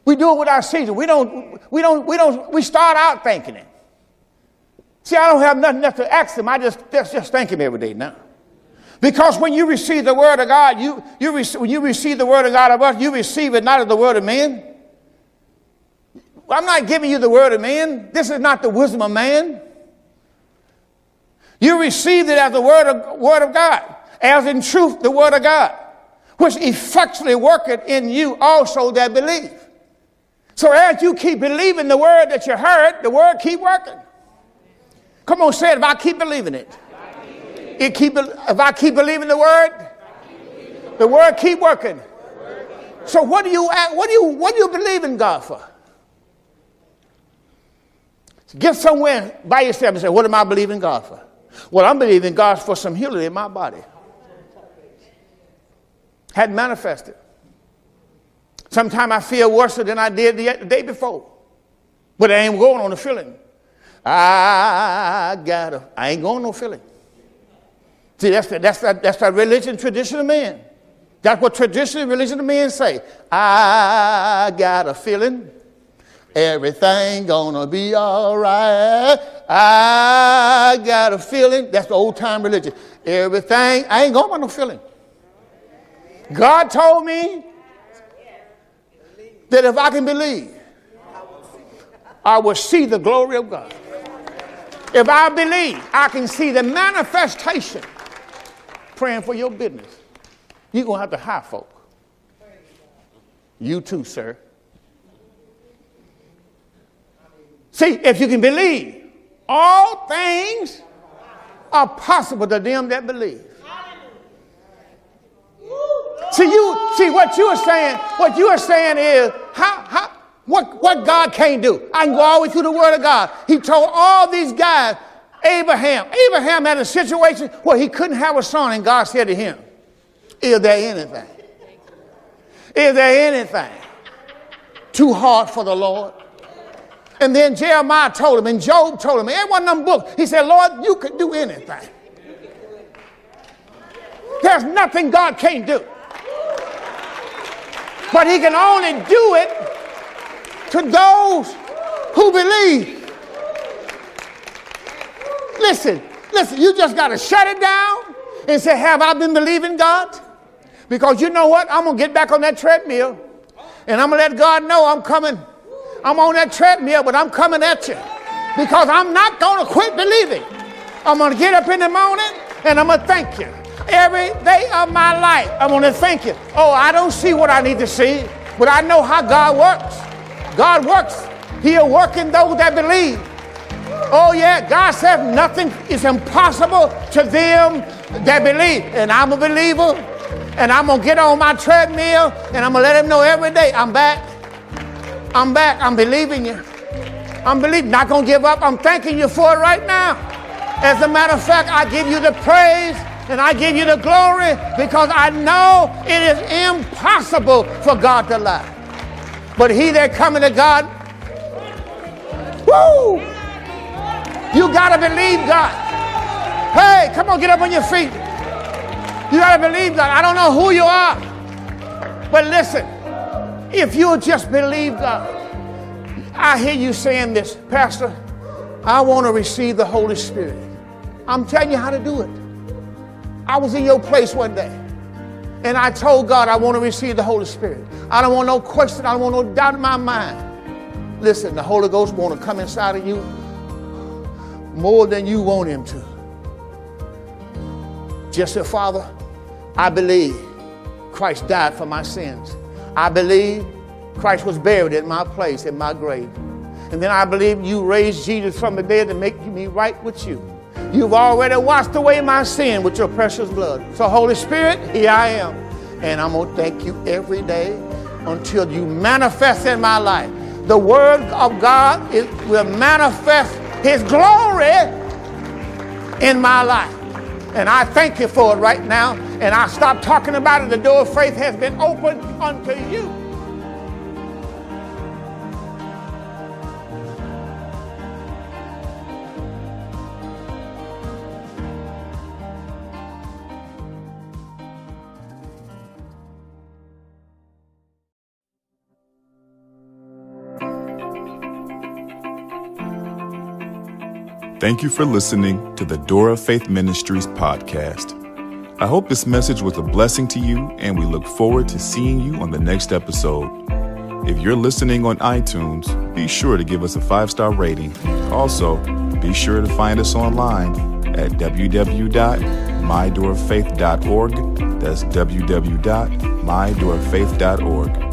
We do it without season. We don't, we don't, we don't, we start out thanking him. See, I don't have nothing else to ask him. I just, just, just thank him every day now. Because when you receive the word of God, you, you when you receive the word of God of us, you receive it not as the word of man. I'm not giving you the word of man. This is not the wisdom of man. You received it as the word of, word of God, as in truth the word of God, which effectually worketh in you also that believe. So as you keep believing the word that you heard, the word keep working. Come on, say it. If I keep believing it, it keep. If I keep believing the word, the word keep working. So what do you what do you what do you believe in God for? Get somewhere by yourself and say, What am I believing God for? Well, I'm believing God for some healing in my body. Had manifested. Sometimes I feel worse than I did the day before. But I ain't going on the feeling. I got to, I ain't going no feeling. See, that's the, that's that, that's that religion tradition of men. That's what traditional religion of men say. I got a feeling. Everything gonna be all right. I got a feeling. That's the old time religion. Everything, I ain't going by no feeling. God told me that if I can believe, I will see the glory of God. If I believe, I can see the manifestation. Praying for your business. You're going to have to hire folk. You too, sir. See, if you can believe, all things are possible to them that believe. See, you see what you are saying. What you are saying is how how what what God can't do. I can go all the way through the Word of God. He told all these guys, Abraham. Abraham had a situation where he couldn't have a son, and God said to him, Is there anything? Is there anything too hard for the Lord? And then Jeremiah told him, and Job told him, every one of them books, he said, Lord, you could do anything. There's nothing God can't do. But he can only do it to those who believe. Listen, listen, you just got to shut it down and say, Have I been believing God? Because you know what? I'm going to get back on that treadmill and I'm going to let God know I'm coming. I'm on that treadmill, but I'm coming at you because I'm not going to quit believing. I'm going to get up in the morning and I'm going to thank you. Every day of my life, I'm going to thank you. Oh, I don't see what I need to see, but I know how God works. God works. He'll work in those that believe. Oh, yeah, God said nothing is impossible to them that believe. And I'm a believer, and I'm going to get on my treadmill, and I'm going to let them know every day I'm back. I'm back. I'm believing you. I'm believing. Not going to give up. I'm thanking you for it right now. As a matter of fact, I give you the praise and I give you the glory because I know it is impossible for God to lie. But he that coming to God, woo! You got to believe God. Hey, come on, get up on your feet. You got to believe God. I don't know who you are, but listen, if you'll just believe God, uh, I hear you saying this, Pastor, I want to receive the Holy Spirit. I'm telling you how to do it. I was in your place one day and I told God I want to receive the Holy Spirit. I don't want no question, I don't want no doubt in my mind. Listen, the Holy Ghost want to come inside of you more than you want him to. Just say, Father, I believe Christ died for my sins. I believe Christ was buried in my place, in my grave. And then I believe you raised Jesus from the dead to make me right with you. You've already washed away my sin with your precious blood. So, Holy Spirit, here I am. And I'm going to thank you every day until you manifest in my life. The Word of God is, will manifest His glory in my life. And I thank you for it right now. And I stop talking about it. The door of faith has been opened unto you. Thank you for listening to the Door of Faith Ministries podcast. I hope this message was a blessing to you, and we look forward to seeing you on the next episode. If you're listening on iTunes, be sure to give us a five star rating. Also, be sure to find us online at www.mydoorfaith.org. That's www.mydoorfaith.org.